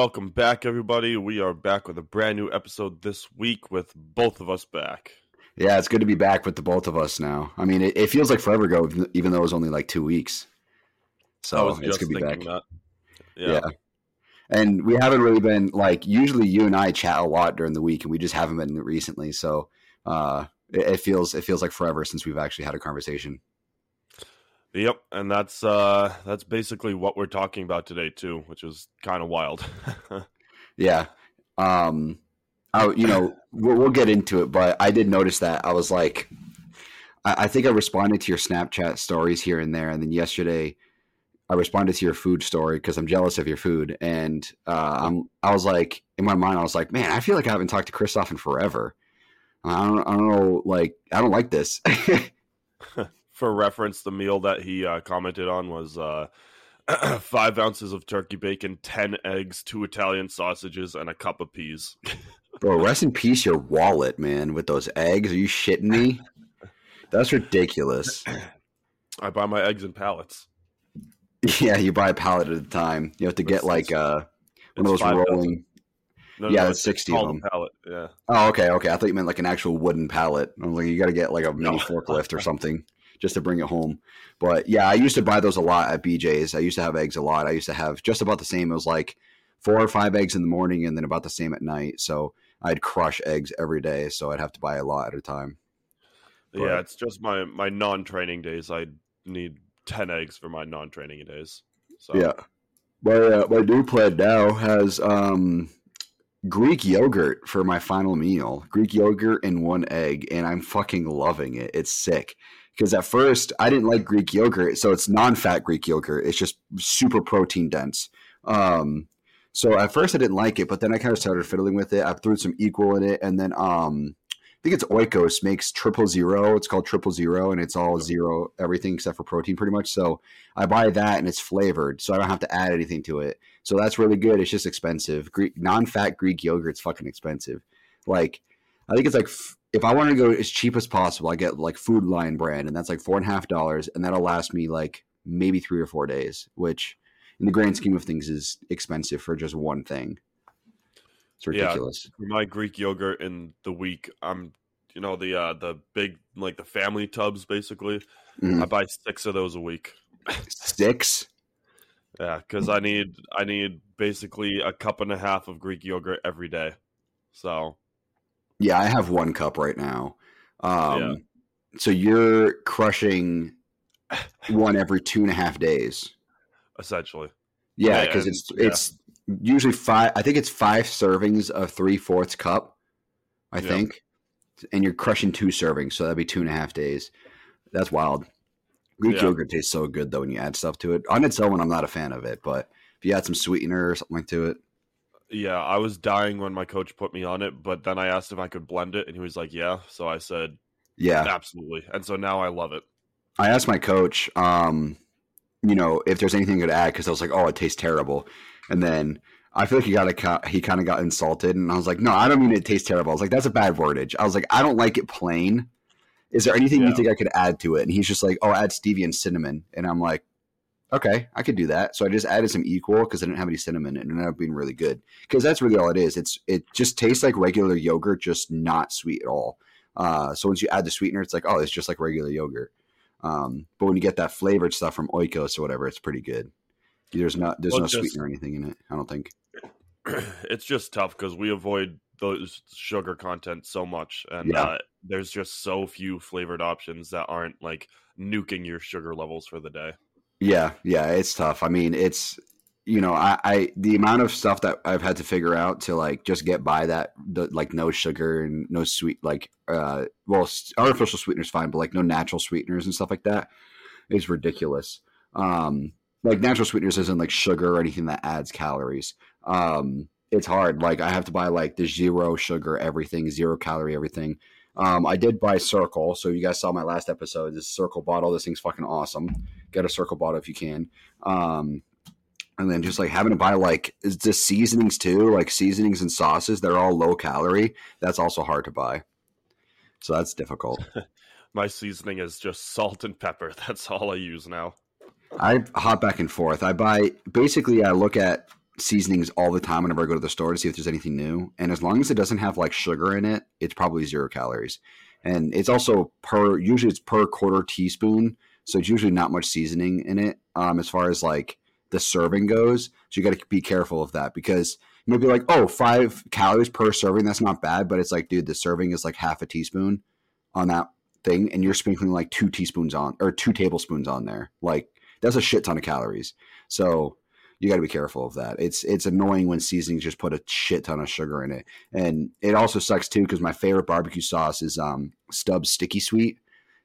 welcome back, everybody. We are back with a brand new episode this week with both of us back. Yeah, it's good to be back with the both of us now. I mean, it, it feels like forever ago, even though it was only like two weeks. So it's good to be back. Yeah. yeah. And we haven't really been like usually you and I chat a lot during the week, and we just haven't been recently. So uh, it, it feels it feels like forever since we've actually had a conversation. Yep, and that's uh that's basically what we're talking about today too, which is kind of wild. yeah. Um I, you know, we'll, we'll, get into it, but I did notice that I was like I, I think I responded to your Snapchat stories here and there and then yesterday I responded to your food story because I'm jealous of your food, and uh, I'm. I was like, in my mind, I was like, man, I feel like I haven't talked to Christoph in forever. I don't. I don't know. Like, I don't like this. for reference, the meal that he uh, commented on was uh, five ounces of turkey bacon, ten eggs, two Italian sausages, and a cup of peas. Bro, rest in peace your wallet, man. With those eggs, are you shitting me? That's ridiculous. I buy my eggs in pallets. Yeah, you buy a pallet at a time. You have to get like uh, one of those rolling. No, yeah, no, it's sixty of them. Pallet. Yeah. Oh, okay, okay. I thought you meant like an actual wooden pallet. I'm like, you got to get like a mini forklift or something just to bring it home. But yeah, I used to buy those a lot at BJ's. I used to have eggs a lot. I used to have just about the same. It was like four or five eggs in the morning and then about the same at night. So I'd crush eggs every day. So I'd have to buy a lot at a time. But, yeah, it's just my my non training days. I need ten eggs for my non training days. So yeah, my uh, my new plan now has um Greek yogurt for my final meal. Greek yogurt and one egg, and I'm fucking loving it. It's sick because at first I didn't like Greek yogurt, so it's non-fat Greek yogurt. It's just super protein dense. Um, so at first I didn't like it, but then I kind of started fiddling with it. I threw some equal in it, and then um, I think it's Oikos makes triple zero. It's called triple zero, and it's all zero everything except for protein, pretty much. So I buy that, and it's flavored, so I don't have to add anything to it. So that's really good. It's just expensive. Greek non-fat Greek yogurt's fucking expensive. Like I think it's like if I want to go as cheap as possible, I get like Food Lion brand, and that's like four and a half dollars, and that'll last me like maybe three or four days, which in the grand scheme of things is expensive for just one thing. It's ridiculous. Yeah, for my Greek yogurt in the week, I'm you know the uh the big like the family tubs basically. Mm. I buy six of those a week. Six. yeah, because I need I need basically a cup and a half of Greek yogurt every day. So yeah, I have one cup right now. Um, yeah. So you're crushing one every two and a half days, essentially. Yeah, because yeah, it's yeah. it's usually five. I think it's five servings of three fourths cup. I think, and you're crushing two servings, so that'd be two and a half days. That's wild. Greek yogurt tastes so good though when you add stuff to it. On its own, I'm not a fan of it, but if you add some sweetener or something to it, yeah, I was dying when my coach put me on it, but then I asked if I could blend it, and he was like, "Yeah." So I said, "Yeah, absolutely." And so now I love it. I asked my coach, um, you know, if there's anything to add because I was like, "Oh, it tastes terrible," and then I feel like he got a he kind of got insulted, and I was like, "No, I don't mean it tastes terrible." I was like, "That's a bad wordage." I was like, "I don't like it plain." Is there anything yeah. you think I could add to it? And he's just like, "Oh, add stevia and cinnamon," and I'm like, okay, I could do that. So I just added some equal because I didn't have any cinnamon and it ended up being really good. Because that's really all it is. It's it just tastes like regular yogurt, just not sweet at all. Uh, so once you add the sweetener, it's like, oh, it's just like regular yogurt. Um, but when you get that flavored stuff from Oikos or whatever, it's pretty good. There's not there's well, no just, sweetener or anything in it. I don't think. It's just tough because we avoid those sugar content so much, and yeah. uh, there's just so few flavored options that aren't like nuking your sugar levels for the day. Yeah, yeah, it's tough. I mean, it's you know, I, I the amount of stuff that I've had to figure out to like just get by that, the, like no sugar and no sweet, like uh, well, artificial sweeteners fine, but like no natural sweeteners and stuff like that is ridiculous. Um, like natural sweeteners isn't like sugar or anything that adds calories. Um, it's hard. Like I have to buy like the zero sugar everything, zero calorie everything. Um, I did buy Cirkul, so you guys saw my last episode. This Cirkul bottle, this thing's fucking awesome. Get a Cirkul bottle if you can. Um, and then just like having to buy like the seasonings too, like seasonings and sauces. They're all low calorie. That's also hard to buy. So that's difficult. my seasoning is just salt and pepper. That's all I use now. I hop back and forth. I buy basically. I look at seasonings all the time whenever I go to the store to see if there's anything new. And as long as it doesn't have like sugar in it, it's probably zero calories. And it's also per usually it's per quarter teaspoon, so it's usually not much seasoning in it. Um, as far as like the serving goes, so you got to be careful of that because you might be like, oh, five calories per serving, that's not bad, but it's like, dude, the serving is like half a teaspoon on that thing, and you're sprinkling like two teaspoons on or two tablespoons on there. Like that's a shit ton of calories. So you got to be careful of that. It's it's annoying when seasonings just put a shit ton of sugar in it, and it also sucks too because my favorite barbecue sauce is um, Stubbs Sticky Sweet.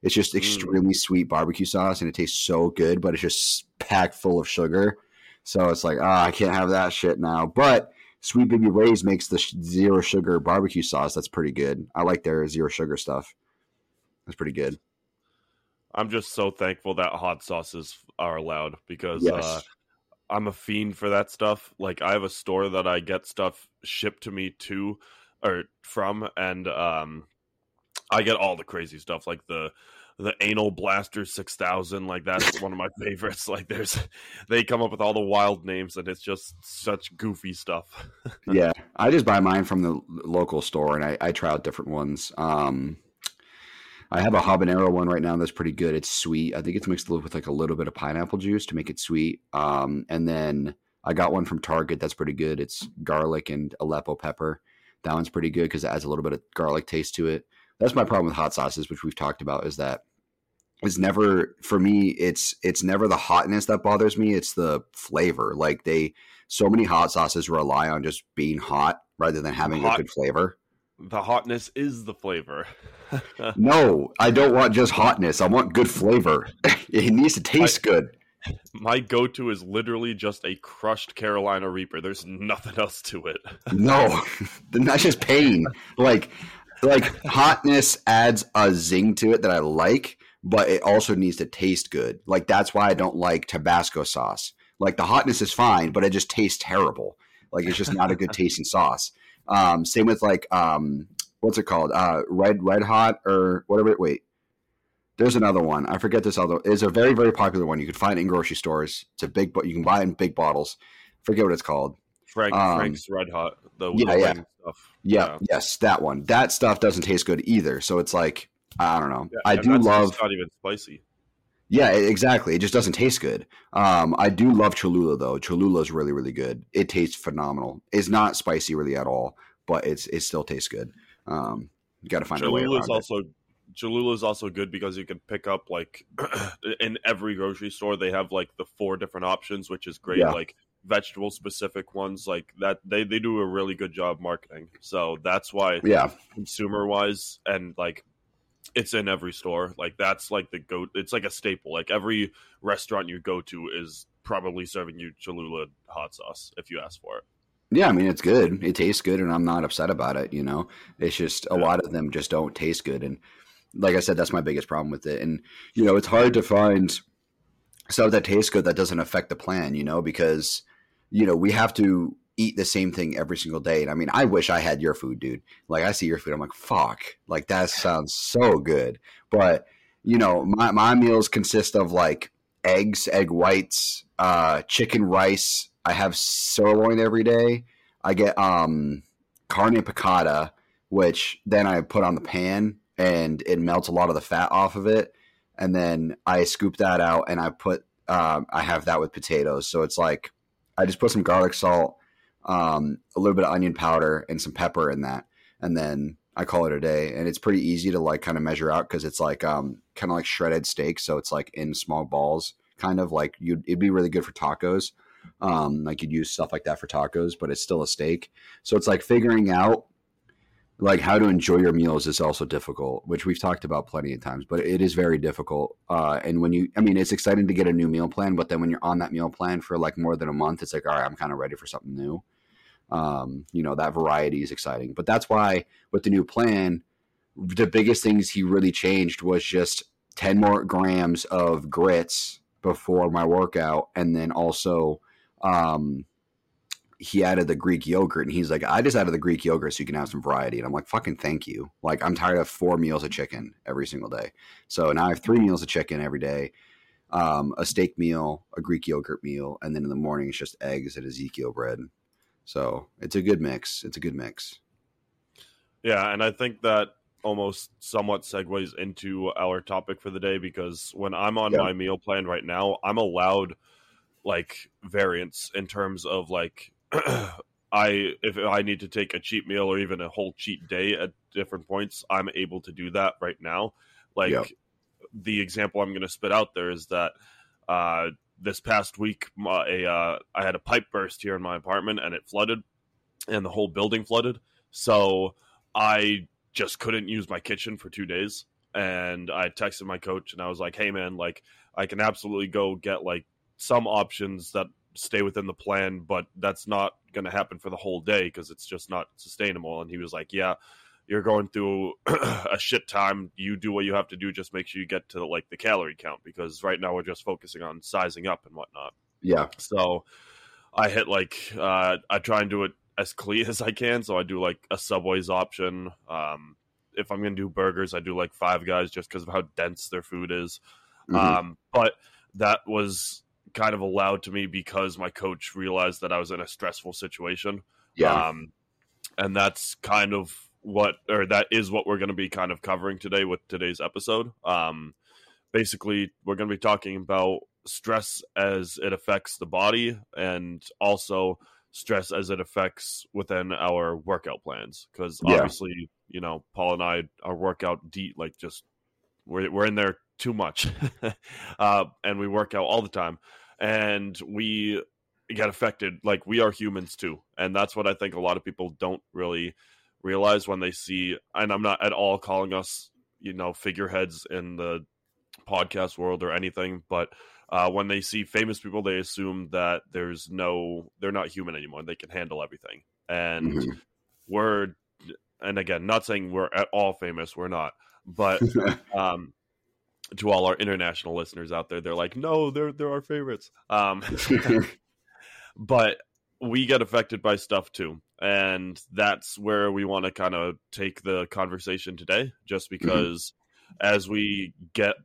It's just mm. extremely mm. sweet barbecue sauce, and it tastes so good, but it's just packed full of sugar. So it's like, ah, oh, I can't have that shit now. But Sweet Baby Ray's makes the zero sugar barbecue sauce. That's pretty good. I like their zero sugar stuff. That's pretty good. I'm just so thankful that hot sauces are allowed because yes. uh, I'm a fiend for that stuff. Like I have a store that I get stuff shipped to me to or from and um I get all the crazy stuff like the the anal blaster 6000 like that's one of my favorites. Like there's they come up with all the wild names and it's just such goofy stuff. Yeah i just buy mine from the local store and i, I try out different ones. Um I have a habanero one right now that's pretty good. It's sweet. I think it's mixed with like a little bit of pineapple juice to make it sweet. Um, and then I got one from Target that's pretty good. It's garlic and Aleppo pepper. That one's pretty good because it adds a little bit of garlic taste to it. That's my problem with hot sauces, which we've talked about, is that it's never for me. It's it's never the hotness that bothers me. It's the flavor. Like they, so many hot sauces rely on just being hot rather than having hot. a good flavor the hotness is the flavor. no, I don't want just hotness. I want good flavor. it needs to taste I, good. My go-to is literally just a crushed Carolina Reaper. There's nothing else to it. no, that's just pain. Like, like hotness adds a zing to it that I like, but it also needs to taste good. Like that's why I don't like Tabasco sauce. Like the hotness is fine, but it just tastes terrible. Like it's just not a good tasting sauce. Um, same with like um, what's it called? Uh, red red hot or whatever. Wait, there's another one. I forget this other. It's a very very popular one. You can find it in grocery stores. It's a big, but you can buy it in big bottles. forget what it's called. Frank um, Frank's Red Hot. The yeah, yeah. stuff. Yeah, yeah, yes, that one. That stuff doesn't taste good either. So it's like I don't know. Yeah, I do love. Not even spicy. Yeah, exactly. It just doesn't taste good. Um, I do love Cholula though. Cholula is really, really good. It tastes phenomenal. It's not spicy really at all, but it's it still tastes good. Um, you got to find Cholula a way around is also Cholula is also good because you can pick up like in every grocery store they have like the four different options, which is great. Yeah. Like vegetable specific ones like that they, they do a really good job marketing so that's why yeah consumer wise and like it's in every store. Like that's like the go. It's like a staple. Like every restaurant you go to is probably serving you Cholula hot sauce if you ask for it. Yeah, I mean it's good. It tastes good, and I'm not upset about it. You know, it's just a yeah. lot of them just don't taste good, and like I said, that's my biggest problem with it. And you know, it's hard to find stuff that tastes good that doesn't affect the plan. You know, because you know we have to eat the same thing every single day. And I mean, I wish I had your food, dude. Like I see your food, I'm like, fuck, like that sounds so good. But you know, my my meals consist of like eggs, egg whites, uh, chicken rice. I have sirloin every day. I get um carne picada, which then I put on the pan and it melts a lot of the fat off of it. And then I scoop that out and I put um, I have that with potatoes. So it's like I just put some garlic salt, um, a little bit of onion powder and some pepper in that, and then I call it a day. And it's pretty easy to like kind of measure out because it's like um, kind of like shredded steak, so it's like in small balls, kind of like you. It'd be really good for tacos. Um, like you'd use stuff like that for tacos, but it's still a steak. So it's like figuring out like how to enjoy your meals is also difficult, which we've talked about plenty of times, but it is very difficult. Uh, and when you, I mean, it's exciting to get a new meal plan, but then when you're on that meal plan for like more than a month, it's like, all right, I'm kind of ready for something new um, you know that variety is exciting. But that's why with the new plan the biggest things he really changed was just 10 more grams of grits before my workout. And then also um, he added the greek yogurt. And he's like i just added the greek yogurt so you can have some variety. And i'm like fucking thank you. Like i'm tired of four meals of chicken every single day. So now i have three meals of chicken every day um, a steak meal, a Greek yogurt meal, and then in the morning it's just eggs and Ezekiel bread. So it's a good mix. It's a good mix. Yeah, and I think that almost somewhat segues into our topic for the day because when I'm on Yeah. my meal plan right now, I'm allowed like variants in terms of like I if I need to take a cheat meal or even a whole cheat day at different points, I'm able to do that right now. Like the example I'm going to spit out there is that uh this past week my, a uh, I had a pipe burst here in my apartment and it flooded and the whole building flooded. So I just couldn't use my kitchen for two days. And I texted my coach and I was like, hey, man, like, I can absolutely go get like some options that stay within the plan, but that's not going to happen for the whole day because it's just not sustainable. And he was like, yeah, you're going through a shit time. You do what you have to do. Just make sure you get to the, like the calorie count because right now we're just focusing on sizing up and whatnot. Yeah. So I hit like uh, I try and do it as clean as I can. So I do like a Subway's option. Um, if I'm gonna do burgers, I do like Five Guys just because of how dense their food is. Mhm. Um, but that was kind of allowed to me because my coach realized that I was in a stressful situation. yeah. Um, and that's kind of what, or that is what we're going to be kind of covering today with today's episode. Um, basically, we're going to be talking about stress as it affects the body and also stress as it affects within our workout plans. Because Yeah. obviously, you know, Paul and I, our workout deep, like just we're, we're in there too much uh, and we work out all the time and we get affected like we are humans too and that's what i think a lot of people don't really realize when they see and i'm not at all calling us you know figureheads in the podcast world or anything but uh, when they see famous people they assume that there's no they're not human anymore. They can handle everything. And Mhm. we're and again not saying we're at all famous we're not but um to all our international listeners out there they're like no they're they're our favorites. Um but we get affected by stuff too and that's where we want to kind of take the conversation today just because as we get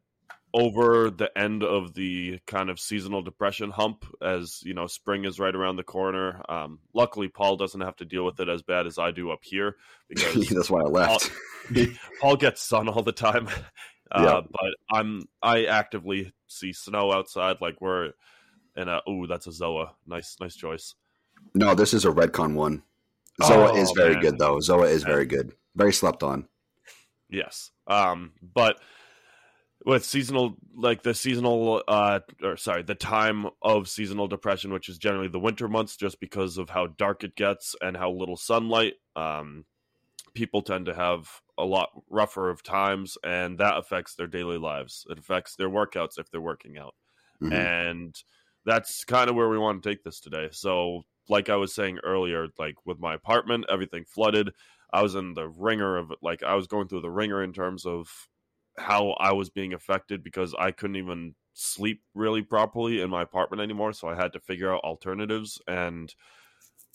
over the end of the kind of seasonal depression hump as you know spring is right around the corner um, luckily paul doesn't have to deal with it as bad as i do up here because That's why I left. Paul gets sun all the time, uh, Yeah. but I'm I actively see snow outside. Like we're in a ooh, that's a Zoa. Nice, nice choice. No, this is a Redcon one. Zoa Oh, is very man. good though. Zoa is very good. Very slept on. Yes, um, but with seasonal like the seasonal uh or sorry the time of seasonal depression which is generally the winter months just because of how dark it gets and how little sunlight um people tend to have a lot rougher of times and that affects their daily lives it affects their workouts if they're working out Mhm. and that's kind of where we want to take this today so like i was saying earlier like with my apartment everything flooded. I was in the wringer of like i was going through the wringer in terms of how i was being affected because i couldn't even sleep really properly in my apartment anymore so i had to figure out alternatives and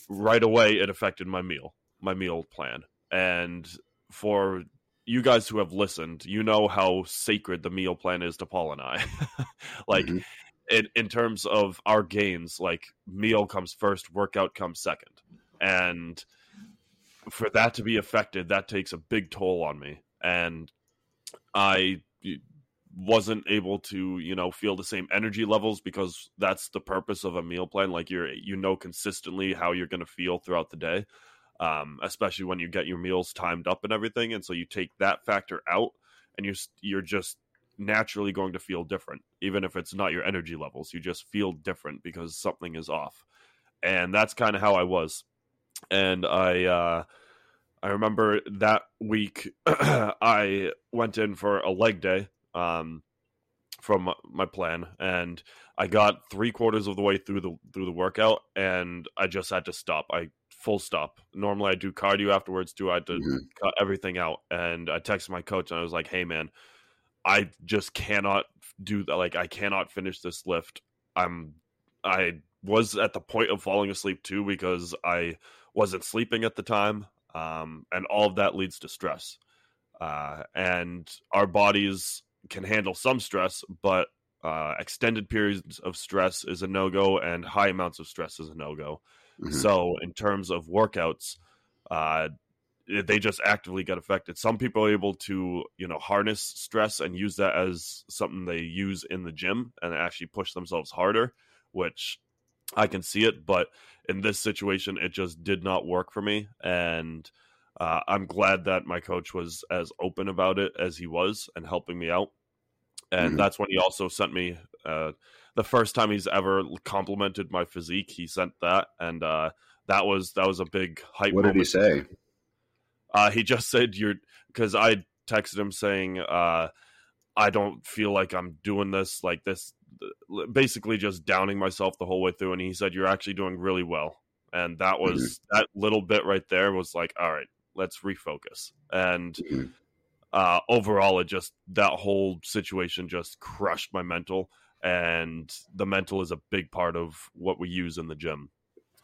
right away it affected my meal my meal plan. And for you guys who have listened you know how sacred the meal plan is to paul and i. Like Mhm. In, in terms of our gains, like meal comes first, workout comes second. And for that to be affected, that takes a big toll on me. And I wasn't able to, you know, feel the same energy levels because that's the purpose of a meal plan. Like you're, you know, consistently how you're going to feel throughout the day, um, especially when you get your meals timed up and everything. And so you take that factor out, and you're you're just naturally going to feel different, even if it's not your energy levels. You just feel different because something is off, and that's kind of how I was. And I, uh, I remember that week I went in for a leg day um, from my plan, and I got three quarters of the way through the through the workout, and I just had to stop. I full stop. Normally I do cardio afterwards too. I had to Mhm. cut everything out, and I texted my coach and I was like, "Hey man, I just cannot do that. Like I cannot finish this lift. I'm I was at the point of falling asleep too because I wasn't sleeping at the time, um, and all of that leads to stress. Uh, and our bodies can handle some stress, but Uh, extended periods of stress is a no go, and high amounts of stress is a no go. Mhm. So, in terms of workouts, uh, they just actively get affected. Some people are able to, you know, harness stress and use that as something they use in the gym and actually push themselves harder, which I can see it. But in this situation, it just did not work for me. And uh, I'm glad that my coach was as open about it as he was and helping me out. And Mhm. that's when he also sent me uh, the first time he's ever complimented my physique. He sent that, and uh, that was that was a big hype. What did he say? Uh, he just said you're because I texted him saying uh, I don't feel like I'm doing this like this, basically just downing myself the whole way through. And he said you're actually doing really well, and that was that little bit right there was like, all right, let's refocus. And Mhm. uh, overall, it just that whole situation just crushed my mental, and the mental is a big part of what we use in the gym.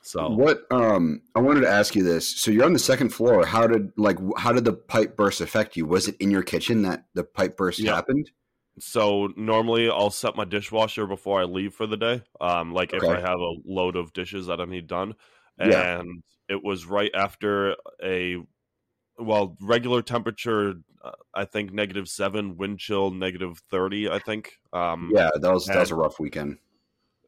So What um I wanted to ask you this. So you're on the second floor. How did like how did the pipe burst affect you? Was it in your kitchen that the pipe burst Yeah. happened? So normally I'll set my dishwasher before I leave for the day. Um, like if I have a load of dishes that I need done, Yeah. and it was right after a well regular temperature. uh, I think negative seven, wind chill negative thirty. I think. Um, Yeah, that was that was a rough weekend.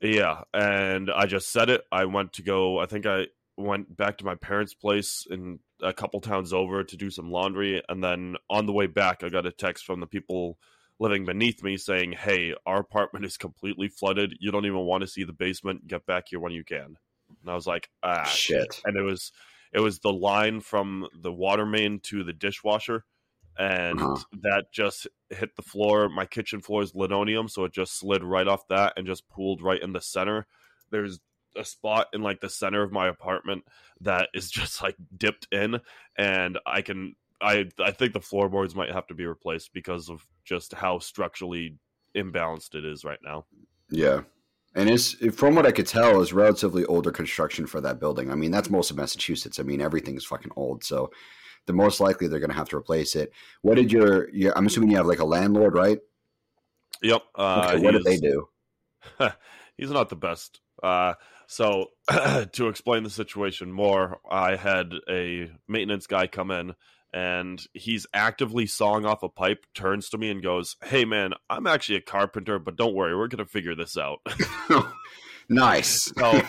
Yeah, and I just said it. I went to go. I think I went back to my parents' place in a couple towns over to do some laundry, and then on the way back, I got a text from the people living beneath me saying, "Hey, our apartment is completely flooded. You don't even want to see the basement. Get back here when you can." And I was like, "Ah, Shit. and it was it was the line from the water main to the dishwasher and Uh-huh. that just hit the floor my kitchen floor is linoleum so it just slid right off that and just pooled right in the center there's a spot in like the center of my apartment that is just like dipped in and i can i i think the floorboards might have to be replaced because of just how structurally imbalanced it is right now Yeah. And it's from what I could tell is relatively older construction for that building. I mean, that's most of Massachusetts. I mean, everything's fucking old. So the most likely they're going to have to replace it. What did your, your I'm assuming you have like a landlord, right? yep uh Okay, what did they do? he's not the best. Uh, so to explain the situation more, I had a maintenance guy come in and he's actively sawing off a pipe, turns to me and goes, Hey man, I'm actually a carpenter, but don't worry, we're gonna figure this out. nice. so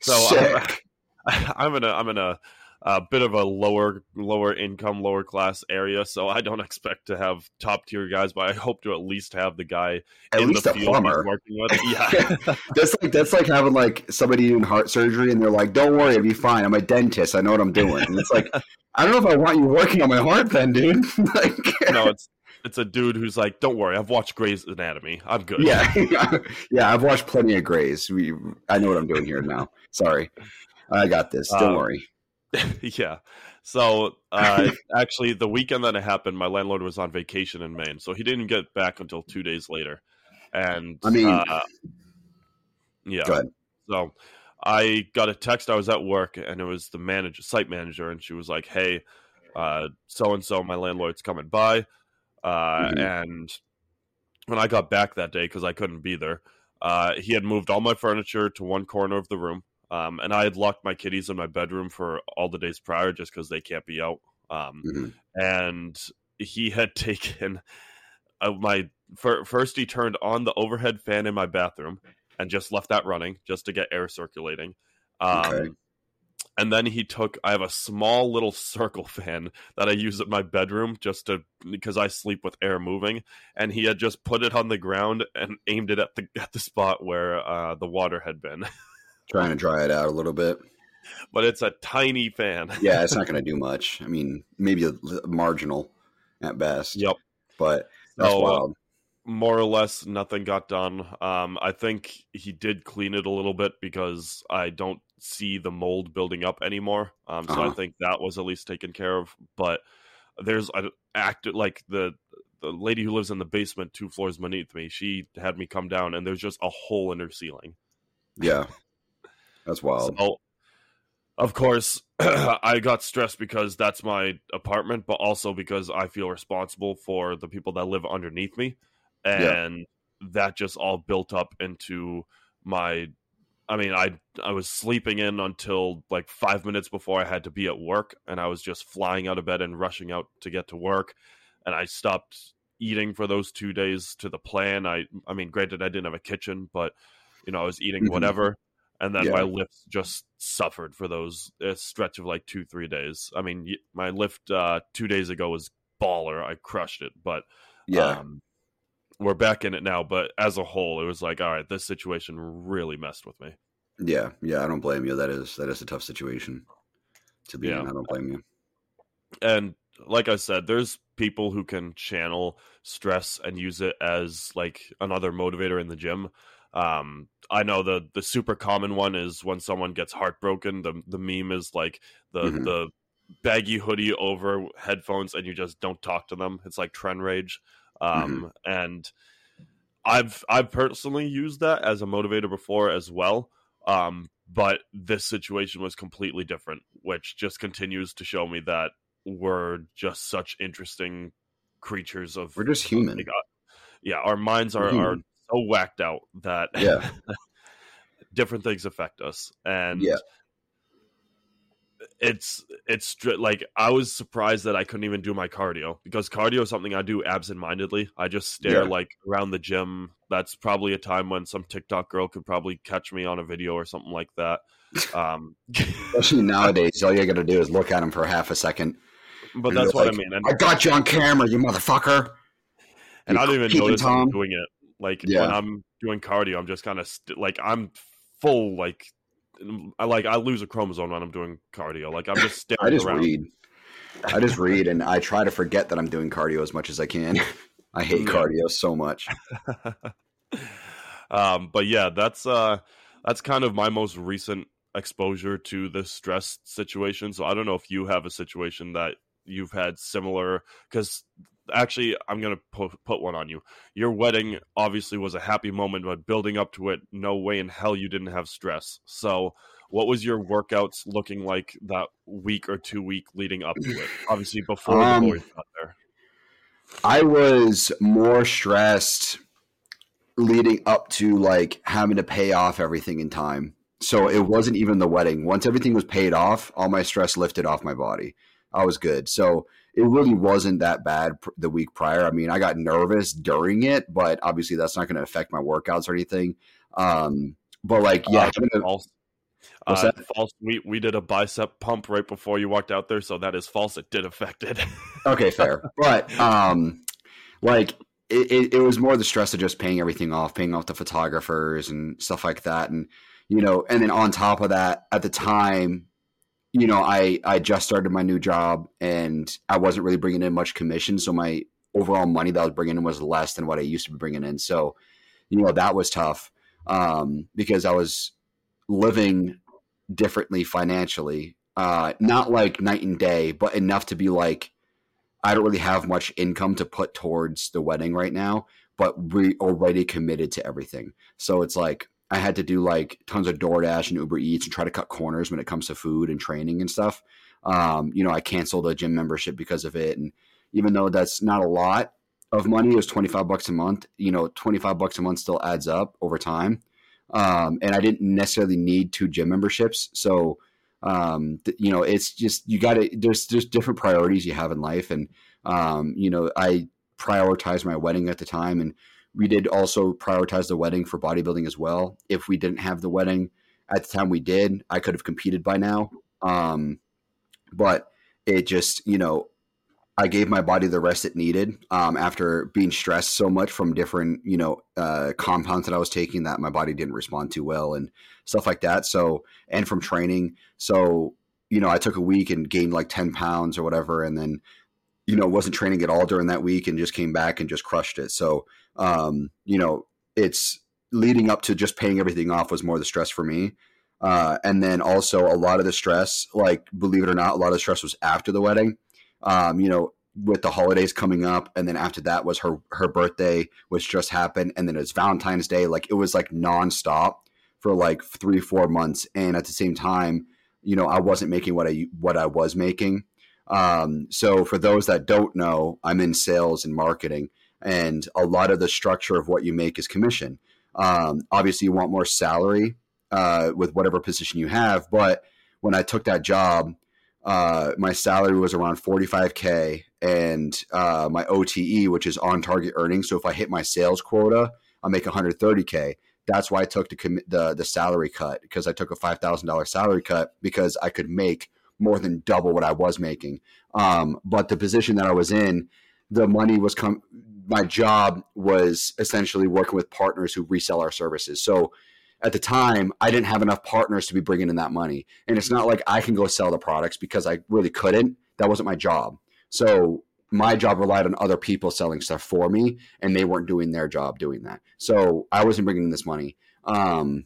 so I'm, Sick. I'm in a I'm in a, a bit of a lower lower income, lower class area, so I don't expect to have top tier guys, but I hope to at least have the guy At in least the a field plumber. working with. Yeah. That's like that's like having like somebody doing heart surgery and they're like, "Don't worry, it'll be fine. I'm a dentist. I know what I'm doing." And it's like, I don't know if I want you working on my heart, then, dude. like, no, it's it's a dude who's like, "Don't worry, I've watched Grey's Anatomy. I'm good." yeah, yeah. I've watched plenty of Grey's. We, I know what I'm doing here now. Sorry, I got this. Don't Um, worry. yeah. So uh, actually, the weekend that it happened, my landlord was on vacation in Maine, so he didn't get back until two days later. And I mean- uh, yeah. Go ahead. So I got a text. I was at work, and it was the manager, site manager, and she was like, "Hey, so and so, my landlord's coming by." Uh, Mhm. And when I got back that day, because I couldn't be there, uh, he had moved all my furniture to one corner of the room, um, and I had locked my kitties in my bedroom for all the days prior, just because they can't be out. Um, Mhm. and he had taken uh, my fir- first he turned on the overhead fan in my bathroom and just left that running just to get air circulating um, Okay. and then he took i have a small little circle fan that i use in my bedroom just to because i sleep with air moving and he had just put it on the ground and aimed it at the at the spot where uh, the water had been Trying to dry it out a little bit. but it's a tiny fan Yeah, it's not going to do much. I mean, maybe a, marginal at best. yep But that's So, uh, more or less nothing got done. Um, I think he did clean it a little bit because I don't see the mold building up anymore. Um, so I Uh-huh. think that was at least taken care of. But there's an act like the the lady who lives in the basement two floors beneath me. She had me come down, and there's just a hole in her ceiling. Yeah, that's wild. So, of course, I got stressed because that's my apartment, but also because I feel responsible for the people that live underneath me. Yeah. And that just all built up into my I mean, I I was sleeping in until like five minutes before I had to be at work, and I was just flying out of bed and rushing out to get to work. And I stopped eating for those two days to the plan. I I mean, granted, I didn't have a kitchen, but you know, I was eating Mhm. whatever, and then Yeah. my lift just suffered for those a stretch of like two three days. I mean, my lift uh, two days ago was baller. I crushed it, but Yeah. um, we're back in it now. But as a whole, it was like, all right, this situation really messed with me. yeah. Yeah. I don't blame you. That is that is a tough situation to be Yeah. in. I don't blame you. and like I said, there's people who can channel stress and use it as like another motivator in the gym. Um, I know the the super common one is when someone gets heartbroken. The the meme is like the Mhm. the baggy hoodie over headphones, and you just don't talk to them. It's like trend rage. Um, and I've I've personally used that as a motivator before as well. Um, but this situation was completely different, which just continues to show me that we're just such interesting creatures of We're just human. like, yeah, our minds are, We're are. So whacked out that Yeah. different things affect us. And Yeah. it's it's like I was surprised that I couldn't even do my cardio because cardio is something I do absent-mindedly. I just stare Yeah. like around the gym. That's probably a time when some TikTok girl could probably catch me on a video or something like that. Um, Especially nowadays, all you got to do is look at him for half a second. but that's what like, I mean. And, I got you on camera, you motherfucker. and I don't even notice I'm doing it. Like Yeah. when I'm doing cardio, I'm just kind of st- like I'm full like I like I lose a chromosome when I'm doing cardio. Like I'm just staring I just around. read. I just read, and I try to forget that I'm doing cardio as much as I can. I hate Yeah. cardio so much. um, but yeah, that's uh, that's kind of my most recent exposure to this stress situation. So I don't know if you have a situation that you've had similar because actually I'm gonna put, put one on you. Your wedding obviously was a happy moment, but building up to it, no way in hell you didn't have stress. So what was your workouts looking like that week or two week leading up to it? Obviously before Um, the boys got there. I was more stressed leading up to like having to pay off everything in time. So it wasn't even the wedding. Once everything was paid off, all my stress lifted off my body. I was good. So it really wasn't that bad pr- the week prior. I mean, I got nervous during it, but obviously that's not going to affect my workouts or anything. Um, but like, yeah, Uh, false. Uh, false. We we did a bicep pump right before you walked out there, so that is false. It did affect it. okay, fair. But um, like it, it, it was more the stress of just paying everything off, paying off the photographers and stuff like that, and you know, and then on top of that, at the time, you know, I I just started my new job and I wasn't really bringing in much commission, so my overall money that I was bringing in was less than what I used to be bringing in. So, you know, that was tough um, because I was living differently financially, uh, not like night and day, but enough to be like. I don't really have much income to put towards the wedding right now, but we already committed to everything. So it's like I had to do like tons of DoorDash and Uber Eats and try to cut corners when it comes to food and training and stuff. Um, you know, I canceled a gym membership because of it. And even though that's not a lot of money, it was 25 bucks a month, you know, 25 bucks a month still adds up over time. Um, and I didn't necessarily need two gym memberships. So, um, th- you know, it's just, you got to, there's, there's different priorities you have in life. And, um, you know, I prioritized my wedding at the time and we did also prioritize the wedding for bodybuilding as well. If we didn't have the wedding at the time we did, I could have competed by now. Um, but it just, you know, I gave my body the rest it needed um, after being stressed so much from different, you know, uh, compounds that I was taking that my body didn't respond too well and stuff like that. So, and from training. So, you know, I took a week and gained like 10 pounds or whatever. And then, you know, wasn't training at all during that week and just came back and just crushed it. So, um, you know, it's leading up to just paying everything off was more the stress for me. Uh, and then also a lot of the stress, like believe it or not, a lot of the stress was after the wedding. Um, you know, with the holidays coming up, and then after that was her her birthday, which just happened, and then it's Valentine's Day. Like it was like nonstop for like three four months, and at the same time, you know, I wasn't making what I what I was making. Um, so for those that don't know, I'm in sales and marketing. And a lot of the structure of what you make is commission. Um, obviously, you want more salary uh, with whatever position you have, but when I took that job, uh, my salary was around 45k, and uh, my OTE, which is on target earnings. So if I hit my sales quota, I make 130k. That's why I took the the, the salary cut because I took a five thousand dollar salary cut because I could make more than double what I was making. Um, but the position that I was in, the money was come. My job was essentially working with partners who resell our services. So at the time, I didn't have enough partners to be bringing in that money. And it's not like I can go sell the products because I really couldn't. That wasn't my job. So my job relied on other people selling stuff for me, and they weren't doing their job doing that. So I wasn't bringing in this money. Um,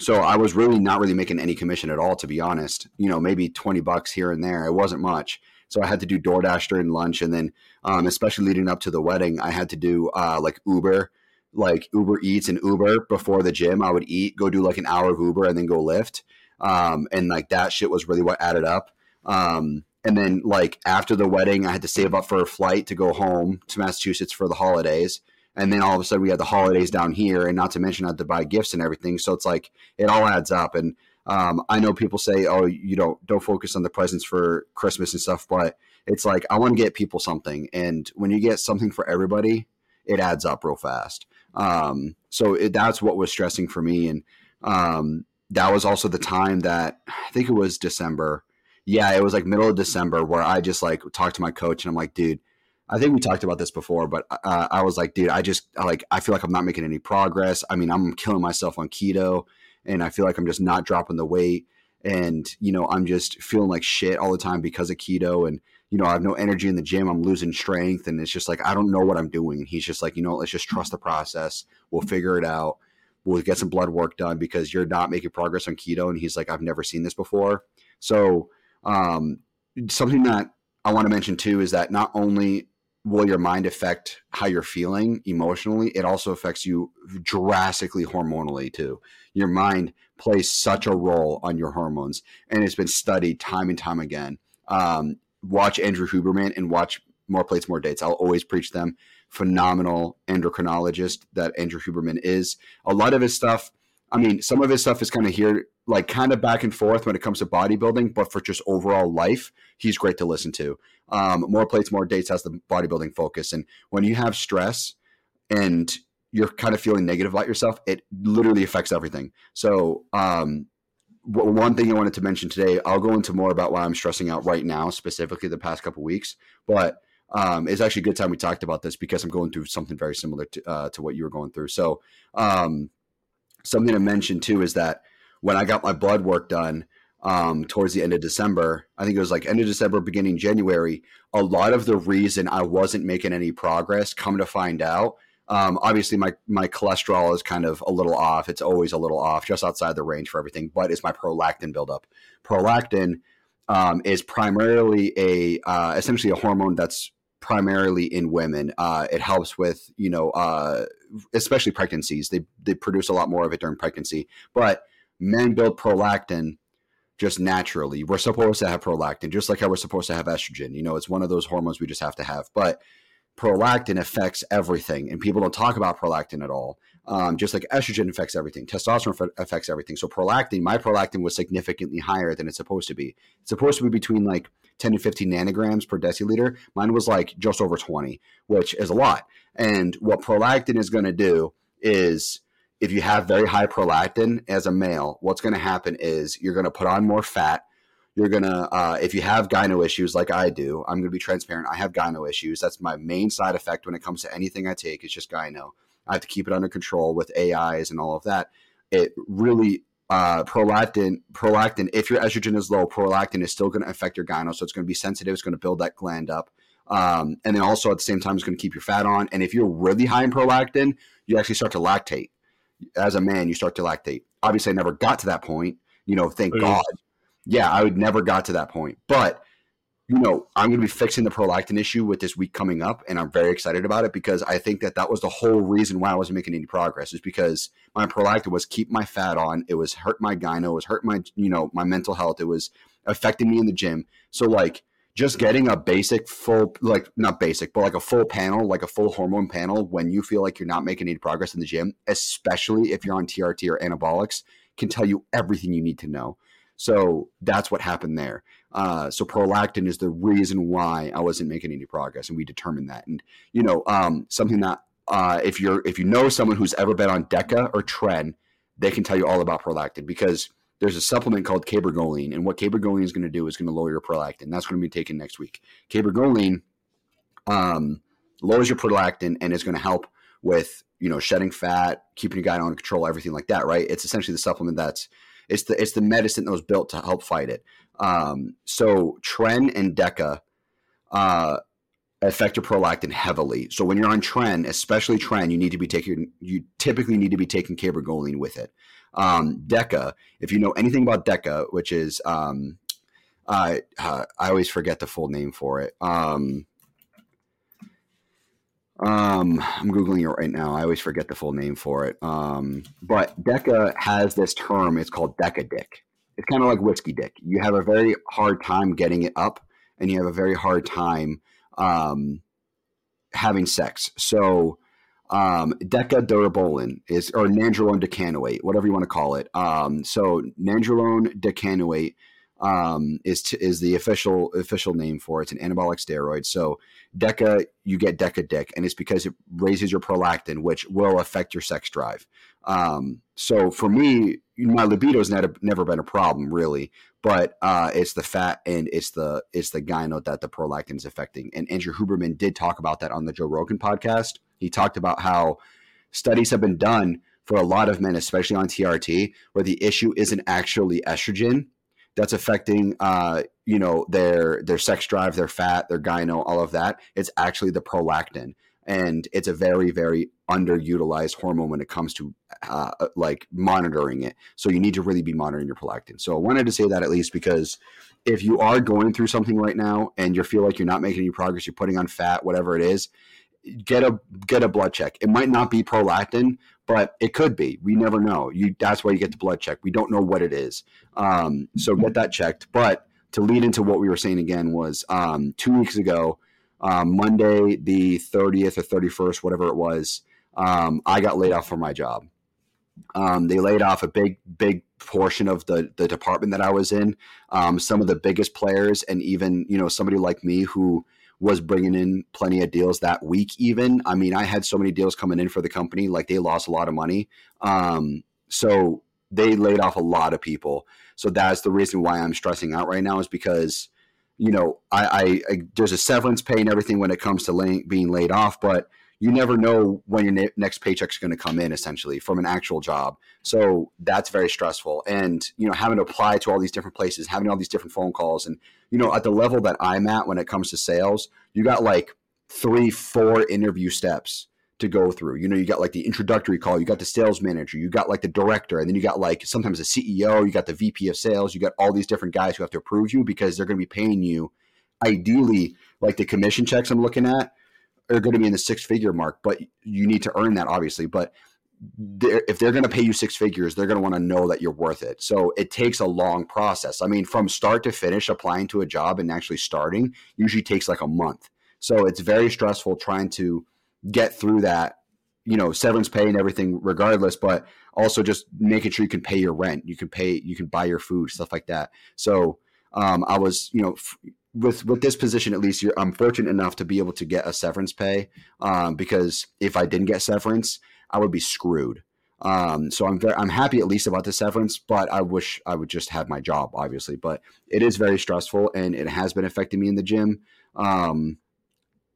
so I was really not really making any commission at all, to be honest. You know, maybe twenty bucks here and there. It wasn't much. So I had to do DoorDash during lunch, and then um, especially leading up to the wedding, I had to do uh, like Uber, like Uber Eats and Uber before the gym. I would eat, go do like an hour of Uber, and then go lift. Um, and like that shit was really what added up. Um, and then like after the wedding, I had to save up for a flight to go home to Massachusetts for the holidays. And then all of a sudden we had the holidays down here, and not to mention I had to buy gifts and everything. So it's like it all adds up. And um, I know people say, "Oh, you don't don't focus on the presents for Christmas and stuff," but it's like I want to get people something, and when you get something for everybody, it adds up real fast. Um, so it, that's what was stressing for me, and um, that was also the time that I think it was December yeah, it was like middle of December where I just like talked to my coach and I'm like, dude, I think we talked about this before, but uh, I was like, dude, I just like I feel like I'm not making any progress. I mean, I'm killing myself on keto, and I feel like I'm just not dropping the weight, and you know, I'm just feeling like shit all the time because of keto, and you know, I have no energy in the gym. I'm losing strength, and it's just like I don't know what I'm doing. And he's just like, you know, let's just trust the process. We'll figure it out. We'll get some blood work done because you're not making progress on keto. And he's like, I've never seen this before. So um, something that I want to mention too is that not only will your mind affect how you're feeling emotionally, it also affects you drastically hormonally too. Your mind plays such a role on your hormones, and it's been studied time and time again. Um, watch Andrew Huberman and watch More Plates, More Dates. I'll always preach them. Phenomenal endocrinologist that Andrew Huberman is. A lot of his stuff I mean, some of his stuff is kind of here, like kind of back and forth when it comes to bodybuilding, but for just overall life, he's great to listen to. Um, more plates, more dates has the bodybuilding focus. And when you have stress and you're kind of feeling negative about yourself, it literally affects everything. So, um, one thing I wanted to mention today, I'll go into more about why I'm stressing out right now, specifically the past couple weeks, but um, it's actually a good time we talked about this because I'm going through something very similar to, uh, to what you were going through. So, um, something to mention too is that when I got my blood work done um, towards the end of December, I think it was like end of December, beginning January, a lot of the reason I wasn't making any progress, come to find out, um, obviously my my cholesterol is kind of a little off. It's always a little off, just outside the range for everything. But it's my prolactin buildup. Prolactin um, is primarily a uh, essentially a hormone that's primarily in women. Uh, it helps with you know uh, especially pregnancies. They they produce a lot more of it during pregnancy, but men build prolactin just naturally. We're supposed to have prolactin, just like how we're supposed to have estrogen. You know, it's one of those hormones we just have to have. But prolactin affects everything, and people don't talk about prolactin at all. Um, just like estrogen affects everything, testosterone affects everything. So prolactin, my prolactin was significantly higher than it's supposed to be. It's supposed to be between like 10 to 15 nanograms per deciliter. Mine was like just over 20, which is a lot. And what prolactin is going to do is if you have very high prolactin as a male, what's going to happen is you're going to put on more fat. You're to, uh, if you have gyno issues like I do, I'm to be transparent. I have gyno issues. That's my main side effect when it comes to anything I take. It's just gyno. I have to keep it under control with AIs and all of that. It really uh, prolactin, prolactin, if your estrogen is low, prolactin is still going to affect your gyno. So it's going to be sensitive. It's going to build that gland up. Um, and then also at the same time, it's going to keep your fat on. And if you're really high in prolactin, you actually start to lactate. As a man, you start to lactate. Obviously, I never got to that point. You know, thank God. Yeah, I would never got to that point. But you know, I'm going to be fixing the prolactin issue with this week coming up, and I'm very excited about it because I think that that was the whole reason why I wasn't making any progress is because my prolactin was keep my fat on. It was hurt my gyno, it was hurt my, you know, my mental health. It was affecting me in the gym. So like just getting a basic full like not basic but like a full panel like a full hormone panel when you feel like you're not making any progress in the gym especially if you're on trt or anabolics can tell you everything you need to know so that's what happened there uh, so prolactin is the reason why i wasn't making any progress and we determined that and you know um, something that uh, if you're if you know someone who's ever been on deca or tren they can tell you all about prolactin because there's a supplement called cabergoline, and what cabergoline is going to do is going to lower your prolactin. That's going to be taken next week. Cabergoline um, lowers your prolactin and is going to help with you know shedding fat, keeping your guy under control, everything like that. Right? It's essentially the supplement that's it's the it's the medicine that was built to help fight it. Um, so Tren and Deca uh, affect your prolactin heavily. So when you're on Tren, especially Tren, you need to be taking you typically need to be taking cabergoline with it. Um, Deca, if you know anything about Deca, which is um, uh, uh, I always forget the full name for it. Um, um, I'm googling it right now. I always forget the full name for it. Um, but Deca has this term. It's called Deca Dick. It's kind of like whiskey dick. You have a very hard time getting it up, and you have a very hard time um, having sex. So um, Deca durabolin is, or Nandrolone decanoate, whatever you want to call it. Um, so Nandrolone decanoate um, is t- is the official official name for it. It's an anabolic steroid. So Deca, you get Deca Dick, and it's because it raises your prolactin, which will affect your sex drive. Um, so for me, my libido has never never been a problem really, but uh, it's the fat and it's the it's the gyno that the prolactin is affecting. And Andrew Huberman did talk about that on the Joe Rogan podcast. He talked about how studies have been done for a lot of men, especially on TRT, where the issue isn't actually estrogen that's affecting uh, you know their their sex drive, their fat, their gyno, all of that. It's actually the prolactin, and it's a very very underutilized hormone when it comes to uh, like monitoring it. So you need to really be monitoring your prolactin. So I wanted to say that at least because if you are going through something right now and you feel like you're not making any progress, you're putting on fat, whatever it is, get a get a blood check. It might not be prolactin, but it could be. We never know. You that's why you get the blood check. We don't know what it is. Um, so get that checked. But to lead into what we were saying again was um, two weeks ago, um, Monday the thirtieth or thirty first, whatever it was, um, I got laid off from my job. Um, they laid off a big, big portion of the the department that I was in. Um, some of the biggest players, and even you know somebody like me who was bringing in plenty of deals that week. Even I mean, I had so many deals coming in for the company, like they lost a lot of money. Um, so they laid off a lot of people. So that's the reason why I'm stressing out right now is because you know I, I, I there's a severance pay and everything when it comes to laying, being laid off, but you never know when your ne- next paycheck is going to come in essentially from an actual job. So that's very stressful. And you know having to apply to all these different places having all these different phone calls and you know at the level that i'm at when it comes to sales you got like three four interview steps to go through. You know you got like the introductory call you got the sales manager you got like the director and then you got like sometimes the ceo you got the vp of sales you got all these different guys who have to approve you because they're going to be paying you ideally like the commission checks i'm looking at are going to be in the six figure mark, but you need to earn that obviously. But they're, if they're going to pay you six figures, they're going to want to know that you're worth it. So it takes a long process. I mean, from start to finish, applying to a job and actually starting usually takes like a month. So it's very stressful trying to get through that, you know, severance pay and everything, regardless, but also just making sure you can pay your rent, you can pay, you can buy your food, stuff like that. So um, I was, you know, f- with with this position at least i'm fortunate enough to be able to get a severance pay um, because if i didn't get severance i would be screwed. Um, so i'm very i'm happy at least about the severance but i wish i would just have my job obviously but it is very stressful and it has been affecting me in the gym. Um,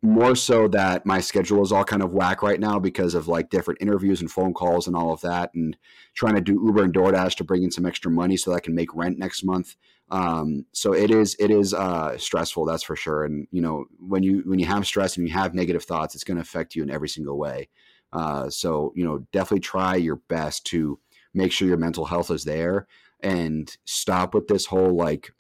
more so that my schedule is all kind of whack right now because of like different interviews and phone calls and all of that and trying to do uber and doordash to bring in some extra money so that i can make rent next month um, so it is it is uh, stressful, that's for sure. And you know when you when you have stress and you have negative thoughts, it's going to affect you in every single way. Uh, so you know definitely try your best to make sure your mental health is there and stop with this whole like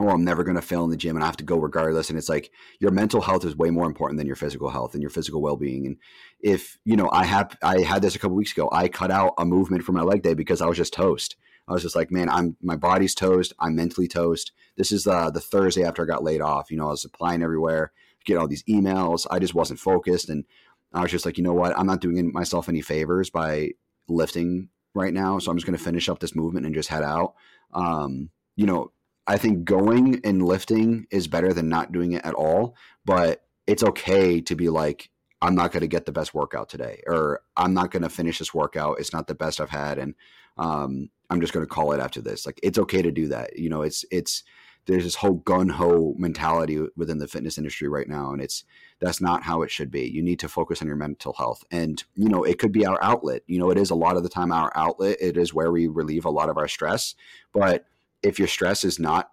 oh i'm never going to fail in the gym and i have to go regardless and it's like your mental health is way more important than your physical health and your physical well-being and if you know i have i had this a couple weeks ago i cut out a movement for my leg day because i was just toast I was just like, man, I'm my body's toast. I'm mentally toast. This is uh, the Thursday after I got laid off. You know, I was applying everywhere, get all these emails. I just wasn't focused, and I was just like, you know what? I'm not doing myself any favors by lifting right now. So I'm just going to finish up this movement and just head out. Um, you know, I think going and lifting is better than not doing it at all. But it's okay to be like, I'm not going to get the best workout today, or I'm not going to finish this workout. It's not the best I've had, and um, I'm just going to call it after this. Like it's okay to do that. You know, it's it's there's this whole gun ho mentality within the fitness industry right now, and it's that's not how it should be. You need to focus on your mental health, and you know it could be our outlet. You know, it is a lot of the time our outlet. It is where we relieve a lot of our stress. But if your stress is not